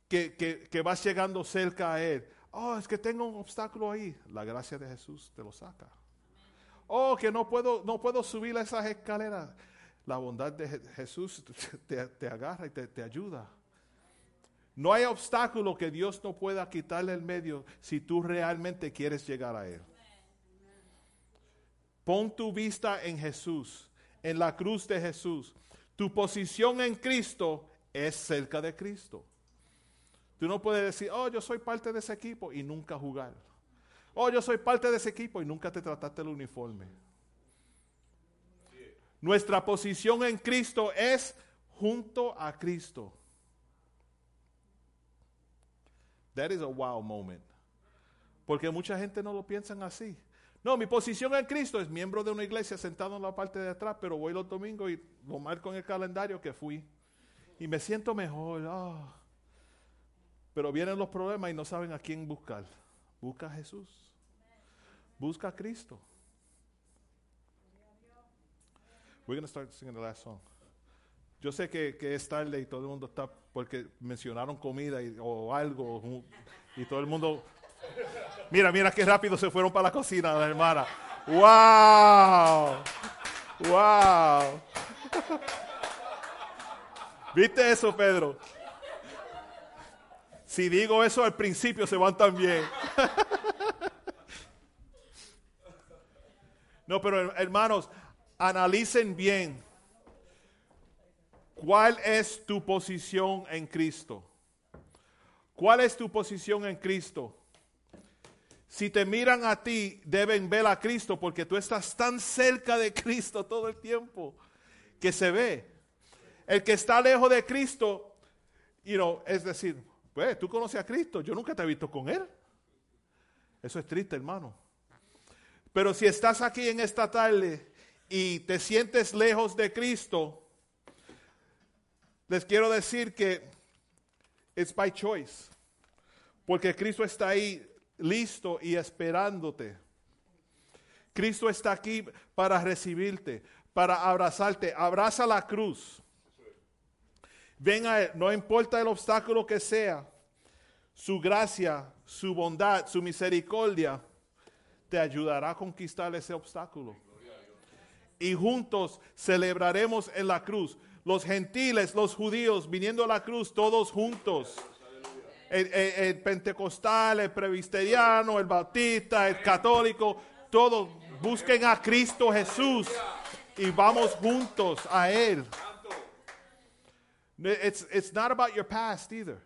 que, que vas llegando cerca a Él? Oh, es que tengo un obstáculo ahí. La gracia de Jesús te lo saca. Oh, que no puedo, no puedo subir esas escaleras. La bondad de Jesús te, agarra y te, te ayuda. No hay obstáculo que Dios no pueda quitarle el medio si tú realmente quieres llegar a Él. Pon tu vista en Jesús, en la cruz de Jesús. Tu posición en Cristo es cerca de Cristo. Tú no puedes decir, oh, yo soy parte de ese equipo y nunca jugar. Oh, yo soy parte de ese equipo y nunca te trataste el uniforme. Nuestra posición en Cristo es junto a Cristo. That is a wow moment. Porque mucha gente no lo piensan así. No, mi posición en Cristo es miembro de una iglesia sentado en la parte de atrás, pero voy los domingos y lo marco en el calendario que fui. Y me siento mejor. Ah. Pero vienen los problemas y no saben a quién buscar. Busca a Jesús. Busca a Cristo. We're going to start singing the last song. Yo sé que, que, es tarde y todo el mundo está porque mencionaron comida y, o algo y todo el mundo Mira, mira qué rápido se fueron para la cocina, la hermana. ¡Wow! ¡Wow! ¿Viste eso, Pedro? Si digo eso al principio, se van también. No, pero hermanos, analicen bien. ¿Cuál es tu posición en Cristo? ¿Cuál es tu posición en Cristo? Si te miran a ti, deben ver a Cristo porque tú estás tan cerca de Cristo todo el tiempo que se ve. El que está lejos de Cristo, you know, es decir, pues tú conoces a Cristo, yo nunca te he visto con Él. Eso es triste, hermano. Pero si estás aquí en esta tarde y te sientes lejos de Cristo, les quiero decir que it's by choice. Porque Cristo está ahí listo y esperándote. Cristo está aquí para recibirte, para abrazarte. Abraza la cruz. Ven a Él, no importa el obstáculo que sea. Su gracia, su bondad, su misericordia te ayudará a conquistar ese obstáculo. Y juntos celebraremos en la cruz. Los gentiles, los judíos, viniendo a la cruz, todos juntos el, pentecostal, el presbiteriano, el bautista, el católico, todos busquen a Cristo Jesús y vamos juntos a Él. It's, it's not about your past either.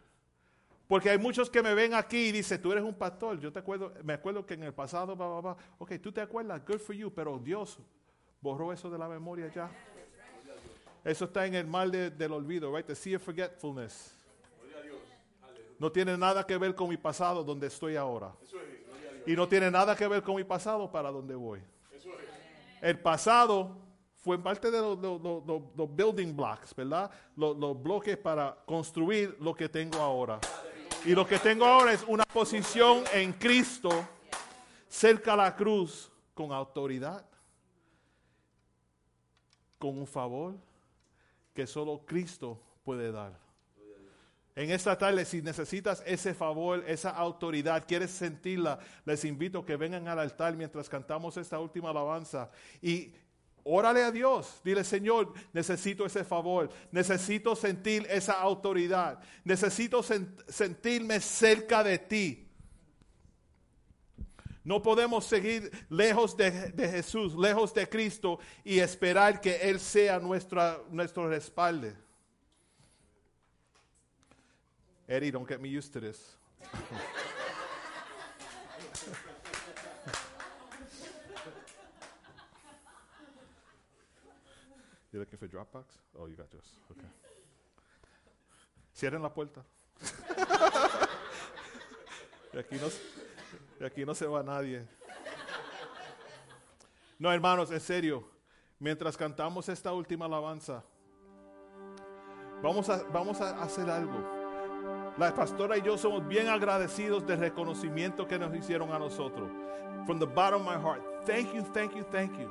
Porque hay muchos que me ven aquí y dicen, tú eres un pastor. Yo te acuerdo, me acuerdo que en el pasado, ok, tú te acuerdas, good for you, pero Dios borró eso de la memoria ya. Eso está en el mal del olvido, right? The sea of forgetfulness no tiene nada que ver con mi pasado donde estoy ahora. Y no tiene nada que ver con mi pasado para donde voy. El pasado fue parte de los, building blocks, ¿verdad? Los, los bloques para construir lo que tengo ahora. Y lo que tengo ahora es una posición en Cristo, cerca a la cruz, con autoridad, con un favor que solo Cristo puede dar. En esta tarde, si necesitas ese favor, esa autoridad, quieres sentirla, les invito a que vengan al altar mientras cantamos esta última alabanza y órale a Dios. Dile, Señor, necesito ese favor, necesito sentir esa autoridad, necesito sentirme cerca de ti. No podemos seguir lejos de, Jesús, lejos de Cristo y esperar que Él sea nuestra, nuestro respaldo. Eddie, don't get me used to this. You looking for Dropbox? Oh, you got yours. Okay. Cierren la puerta. aquí no, y aquí no se va nadie. No, hermanos, en serio. Mientras cantamos esta última alabanza, vamos a, vamos a hacer algo. La pastora y yo somos bien agradecidos del reconocimiento que nos hicieron a nosotros. From the bottom of my heart. Thank you, thank you, thank you.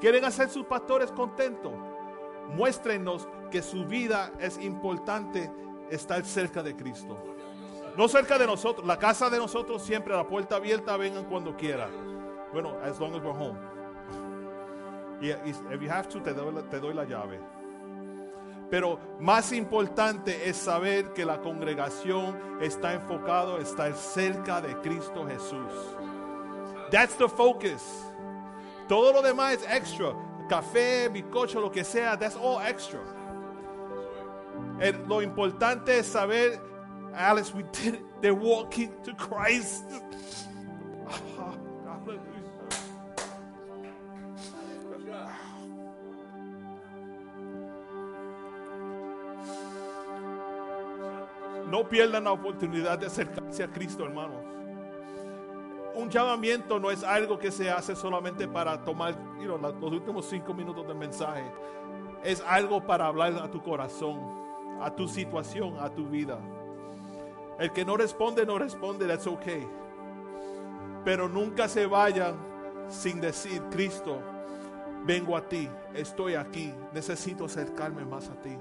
¿Quieren hacer sus pastores contentos? Muéstrenos que su vida es importante estar cerca de Cristo. No cerca de nosotros, la casa de nosotros siempre, la puerta abierta, vengan cuando quieran. Bueno, as long as we're home. Y, if you have to, te doy, la- llave. Pero más importante es saber que la congregación está enfocado, está cerca de Cristo Jesús. That's the focus. Todo lo demás es extra. Café, bizcocho, lo que sea, that's all extra. Lo importante es saber, Alice, we did it. They're walking to Christ. No pierdan la oportunidad de acercarse a Cristo, hermanos. Un llamamiento no es algo que se hace solamente para tomar los últimos cinco minutos del mensaje. Es algo para hablar a tu corazón, a tu situación, a tu vida. El que no responde, no responde, that's okay. Pero nunca se vayan sin decir, Cristo, vengo a ti, estoy aquí, necesito acercarme más a ti.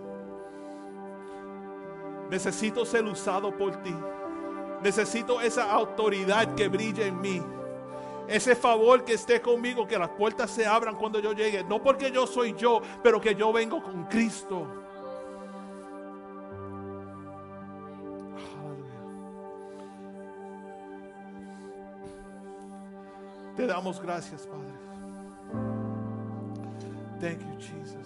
Necesito ser usado por ti. Necesito esa autoridad que brille en mí. Ese favor que esté conmigo, que las puertas se abran cuando yo llegue. No porque yo soy yo, pero que yo vengo con Cristo. Te damos gracias, Padre. Thank you, Jesus.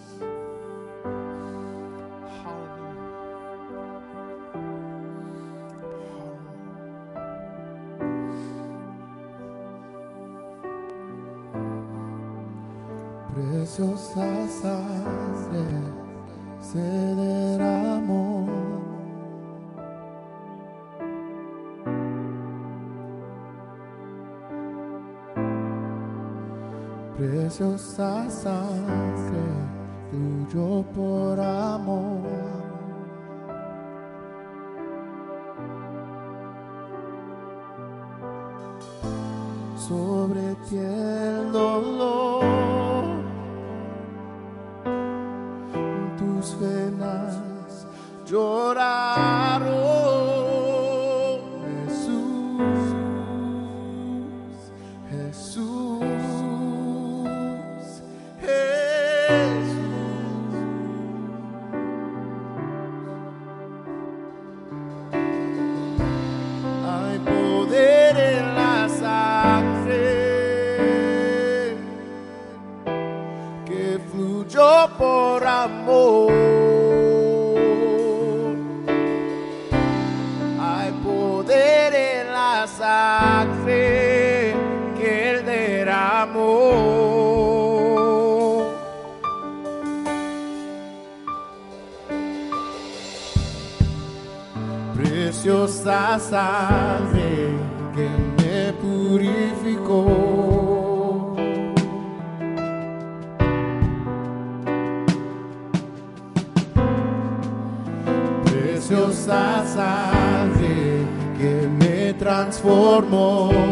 Preciosa sangre se Preciosa sangre tuyo por amor. Transformó.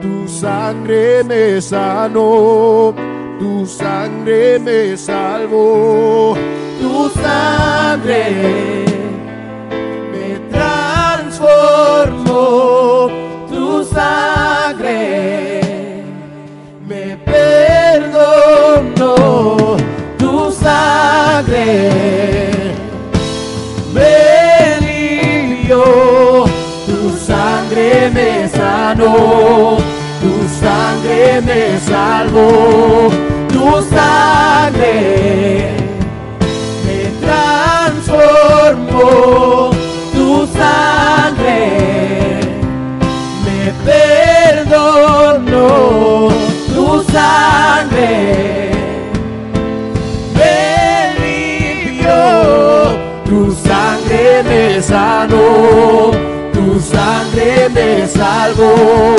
Tu sangre me sanó, tu sangre me salvó, tu sangre sanó, tu sangre me salvó, tu sangre me transformó, tu sangre me perdonó, tu sangre sangre me salvó.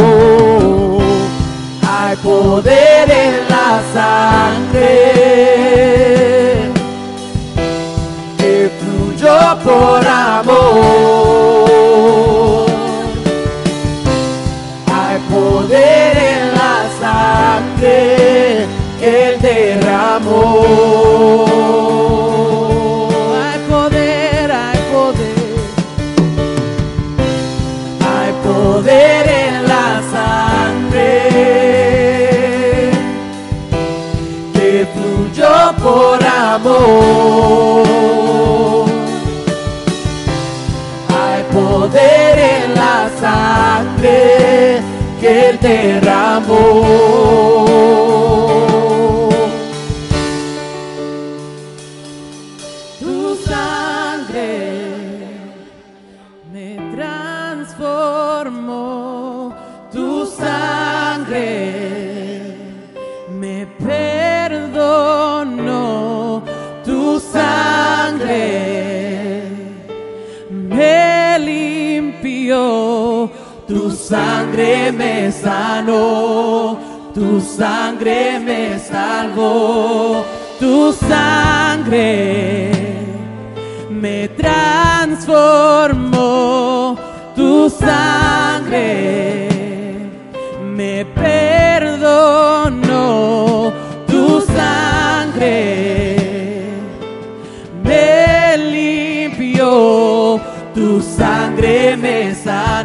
Hay poder en la sangre tu sangre me sanó, tu sangre me salvó, tu sangre me transformó, tu sangre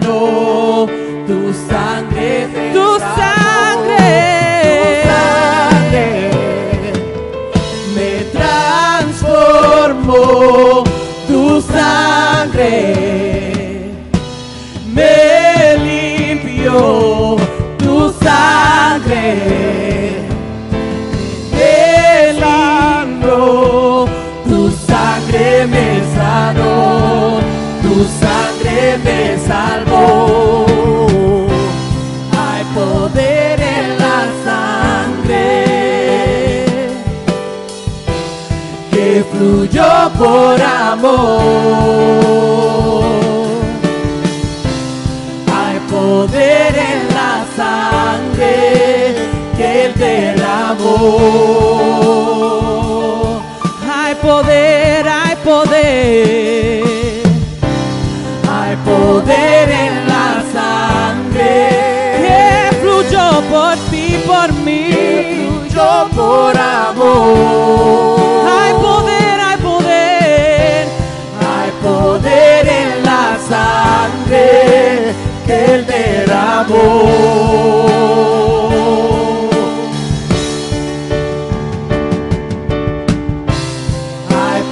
sanó, tu sangre tu sangre, tu sangre. me transformó, tu sangre por amor. Hay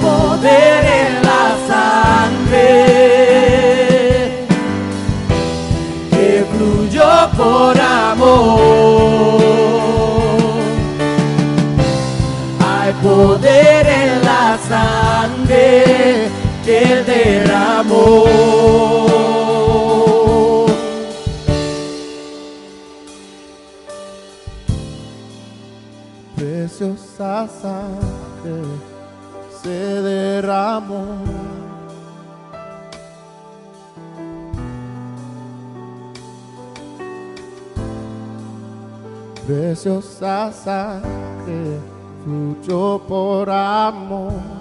poder en la sangre que fluyó por amor. Hay poder en la sangre que derramó. Preciosa sangre se derramó. preciosa sangre fluyó por amor.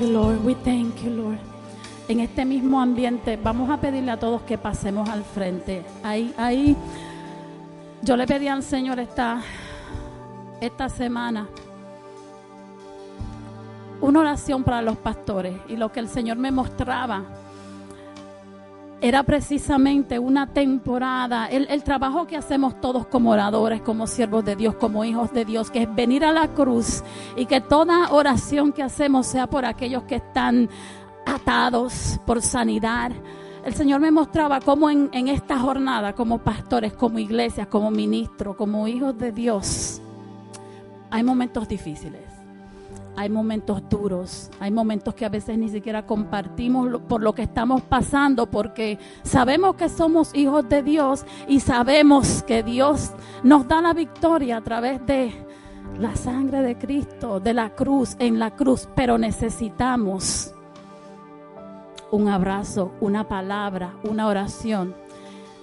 We thank you, Lord. En este mismo ambiente, vamos a pedirle a todos que pasemos al frente. Ahí, ahí, yo le pedí al Señor esta, esta semana una oración para los pastores y lo que el Señor me mostraba era precisamente una temporada, el, trabajo que hacemos todos como oradores, como siervos de Dios, como hijos de Dios, que es venir a la cruz y que toda oración que hacemos sea por aquellos que están atados, por sanidad. El Señor me mostraba cómo en, en esta jornada, como pastores, como iglesias, como ministros, como hijos de Dios, hay momentos difíciles hay momentos duros, hay momentos que a veces ni siquiera compartimos por lo que estamos pasando porque sabemos que somos hijos de Dios y sabemos que Dios nos da la victoria a través de la sangre de Cristo, de la cruz, en la cruz, pero necesitamos un abrazo, una palabra, una oración.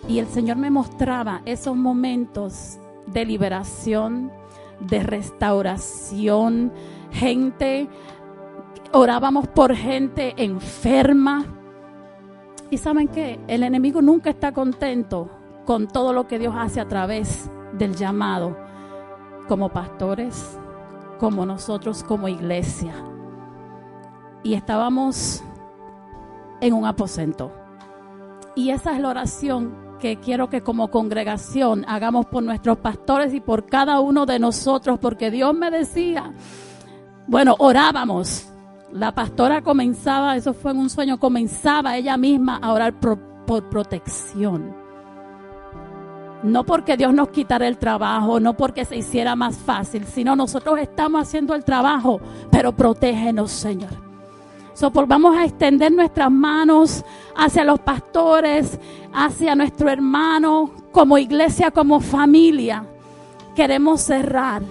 Y el Señor me mostraba esos momentos de liberación, de restauración, gente, orábamos por gente enferma. Y saben que el enemigo nunca está contento con todo lo que Dios hace a través del llamado, como pastores, como nosotros, como iglesia. Y estábamos en un aposento. Y esa es la oración que quiero que como congregación hagamos por nuestros pastores y por cada uno de nosotros, porque Dios me decía, bueno, orábamos. La pastora comenzaba, eso fue en un sueño, comenzaba ella misma a orar por, protección. No porque Dios nos quitara el trabajo, no porque se hiciera más fácil, sino nosotros estamos haciendo el trabajo, pero protégenos, Señor. Vamos a extender nuestras manos hacia los pastores, hacia nuestro hermano, como iglesia, como familia. Queremos cerrar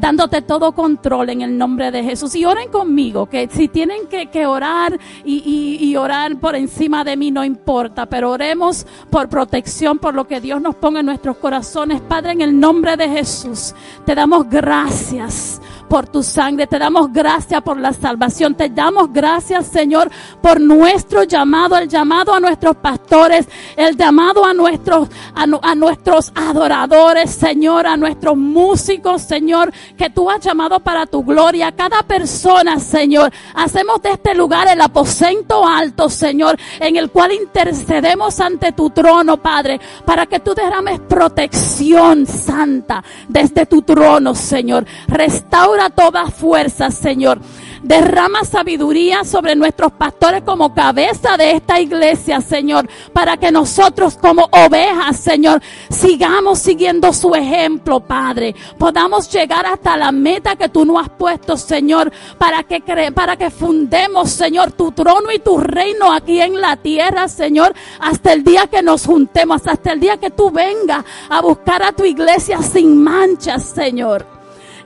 dándote todo control en el nombre de Jesús. Y oren conmigo, que si tienen que, orar y, y, orar por encima de mí, no importa, pero oremos por protección, por lo que Dios nos ponga en nuestros corazones. Padre, en el nombre de Jesús, te damos gracias por tu sangre. Te damos gracias por la salvación. Te damos gracias, Señor, por nuestro llamado, el llamado a nuestros pastores, el llamado a nuestros, a, nuestros adoradores, Señor, a nuestros músicos, Señor, que tú has llamado para tu gloria. Cada persona, Señor, hacemos de este lugar el aposento alto, Señor, en el cual intercedemos ante tu trono, Padre, para que tú derrames protección santa desde tu trono, Señor. Restaura toda fuerza, Señor. Derrama sabiduría sobre nuestros pastores como cabeza de esta iglesia, Señor, para que nosotros como ovejas, Señor, sigamos siguiendo su ejemplo, Padre. Podamos llegar hasta la meta que tú nos has puesto, Señor, para que para que fundemos, Señor, tu trono y tu reino aquí en la tierra, Señor, hasta el día que nos juntemos, hasta el día que tú vengas a buscar a tu iglesia sin manchas, Señor.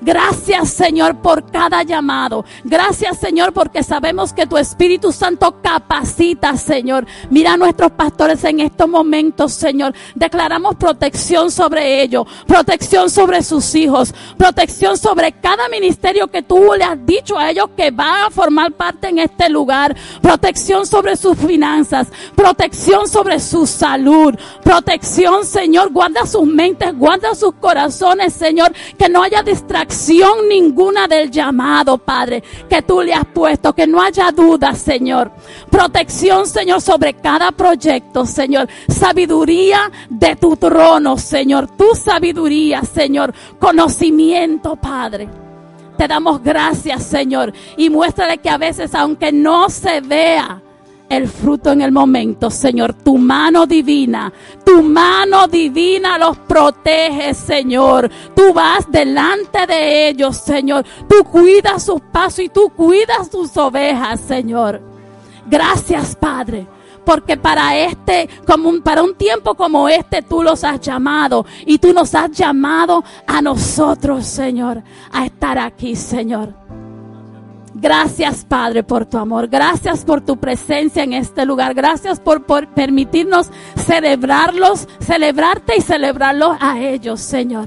Gracias Señor por cada llamado. Gracias Señor porque sabemos que tu Espíritu Santo capacita Señor. Mira a nuestros pastores en estos momentos Señor. Declaramos protección sobre ellos. Protección sobre sus hijos. Protección sobre cada ministerio que tú le has dicho a ellos que va a formar parte en este lugar. Protección sobre sus finanzas. Protección sobre su salud. Protección Señor. Guarda sus mentes. Guarda sus corazones Señor. Que no haya distracción ninguna del llamado, Padre, que tú le has puesto, que no haya duda, Señor. Protección, Señor, sobre cada proyecto, Señor. Sabiduría de tu trono, Señor. Tu sabiduría, Señor. Conocimiento, Padre. Te damos gracias, Señor. Y muéstrale que a veces, aunque no se vea, el fruto en el momento, Señor. Tu mano divina, tu mano divina los protege, Señor. Tú vas delante de ellos, Señor. Tú cuidas sus pasos y tú cuidas sus ovejas, Señor. Gracias, Padre porque para este, como un, para un tiempo como este, tú los has llamado y tú nos has llamado a nosotros, Señor, a estar aquí, Señor. Gracias, Padre, por tu amor. Gracias por tu presencia en este lugar. Gracias por, permitirnos celebrarlos, celebrarte y celebrarlos a ellos, Señor.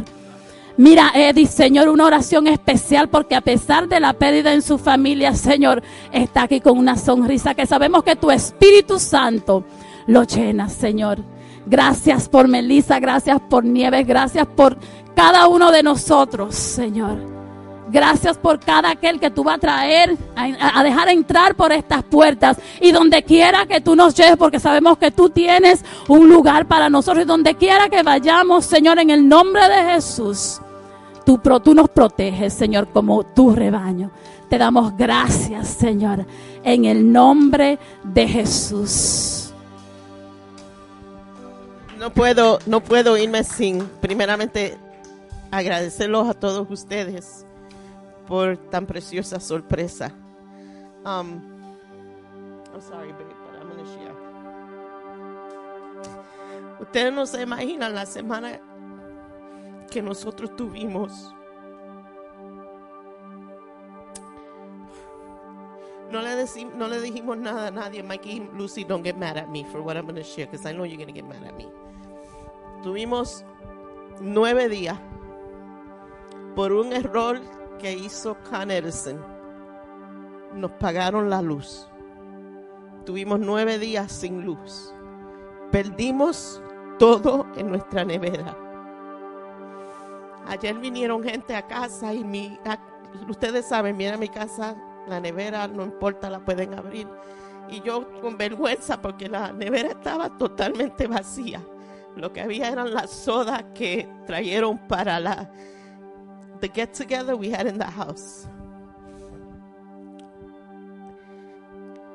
Mira, Eddie, Señor, una oración especial porque a pesar de la pérdida en su familia, Señor, está aquí con una sonrisa que sabemos que tu Espíritu Santo lo llena, Señor. Gracias por Melissa, gracias por Nieves, gracias por cada uno de nosotros, Señor. Gracias por cada aquel que tú vas a traer, a, dejar entrar por estas puertas. Y donde quiera que tú nos lleves, porque sabemos que tú tienes un lugar para nosotros. Y donde quiera que vayamos, Señor, en el nombre de Jesús, tú, tú nos proteges, Señor, como tu rebaño. Te damos gracias, Señor, en el nombre de Jesús. No puedo, no puedo irme sin, primeramente, agradecerlos a todos ustedes por tan preciosa sorpresa. Um, I'm sorry, babe, but I'm gonna share. Ustedes no se imaginan la semana que nosotros tuvimos. No le, no le dijimos nada a nadie. Mikey, Lucy, don't get mad at me for what I'm going to share, because I know you're going to get mad at me. Tuvimos nueve días por un error que hizo Con Edison. Nos pagaron la luz. Tuvimos nueve días sin luz. Perdimos todo en nuestra nevera. Ayer vinieron gente a casa y mi, ustedes saben, viene a mi casa, la nevera, no importa, la pueden abrir. Y yo con vergüenza porque la nevera estaba totalmente vacía. Lo que había eran las sodas que trajeron para la the get together we had in the house.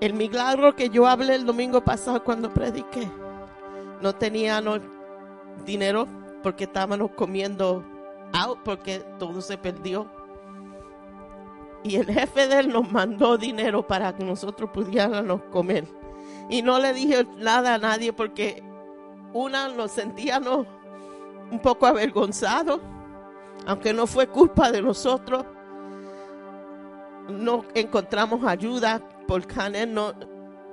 El milagro que yo hablé el domingo pasado cuando prediqué, no teníamos dinero porque estábamos comiendo out porque todo se perdió. Y el jefe de él nos mandó dinero para que nosotros pudiéramos comer. Y no le dije nada a nadie porque una nos sentíamos un poco avergonzados aunque no fue culpa de nosotros, no encontramos ayuda por Canen, no,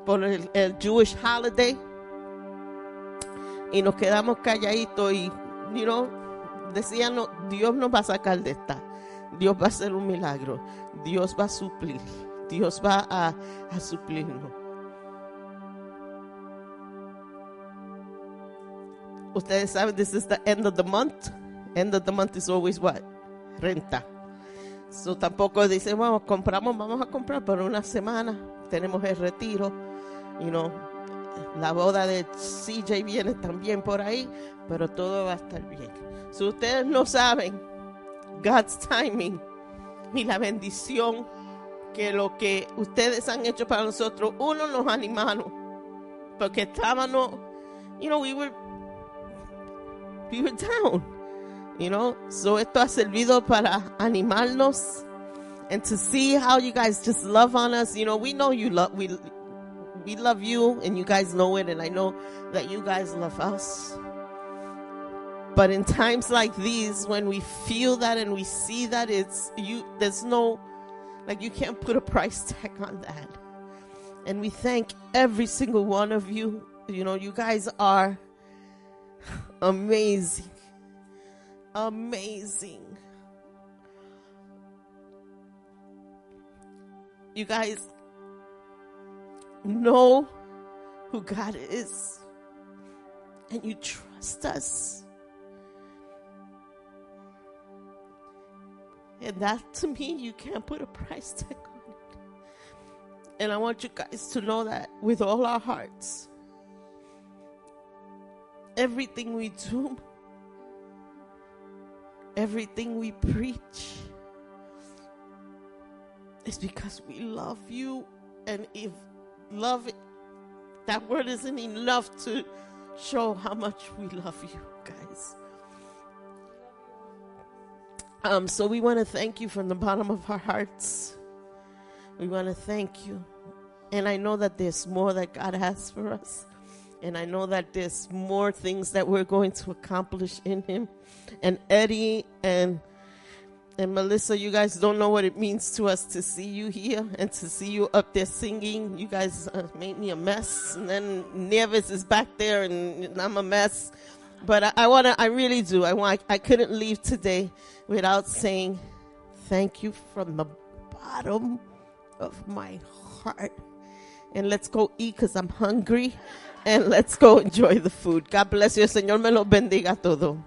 por el, el, Jewish holiday y nos quedamos calladitos y you know, decían no, Dios nos va a sacar de esta, Dios va a hacer un milagro, Dios va a suplir, Dios va a, a suplirnos. Ustedes saben, this is the end of the month. End of the month is always what? Renta. So tampoco dice, vamos, compramos, vamos a comprar por una semana. Tenemos el retiro. You know, la boda de CJ viene también por ahí, pero todo va a estar bien. Si ustedes no saben, God's timing y la bendición que lo que ustedes han hecho para nosotros, uno nos animaron, porque estábamos, you know, we were, we were down. You know, so esto ha servido para animarnos and to see how you guys just love on us. You know, we know you love we we love you and you guys know it and I know that you guys love us. But in times like these when we feel that and we see that it's you there's no like you can't put a price tag on that. And we thank every single one of you. You know, you guys are amazing amazing. You guys know who God is and you trust us. And that to me, you can't put a price tag on it. And I want you guys to know that with all our hearts, everything we do everything we preach is because we love you. And if love, that word isn't enough to show how much we love you, guys. Um, so we want to thank you from the bottom of our hearts. We want to thank you. And I know that there's more that God has for us. And I know that there's more things that we're going to accomplish in Him. And Eddie and and Melissa, you guys don't know what it means to us to see you here and to see you up there singing. You guys uh, made me a mess. And then Nevis is back there and I'm a mess. But I, I want to, I really do. I want, I couldn't leave today without saying thank you from the bottom of my heart. And let's go eat because I'm hungry. And let's go enjoy the food. God bless you. El Señor me los bendiga a todos.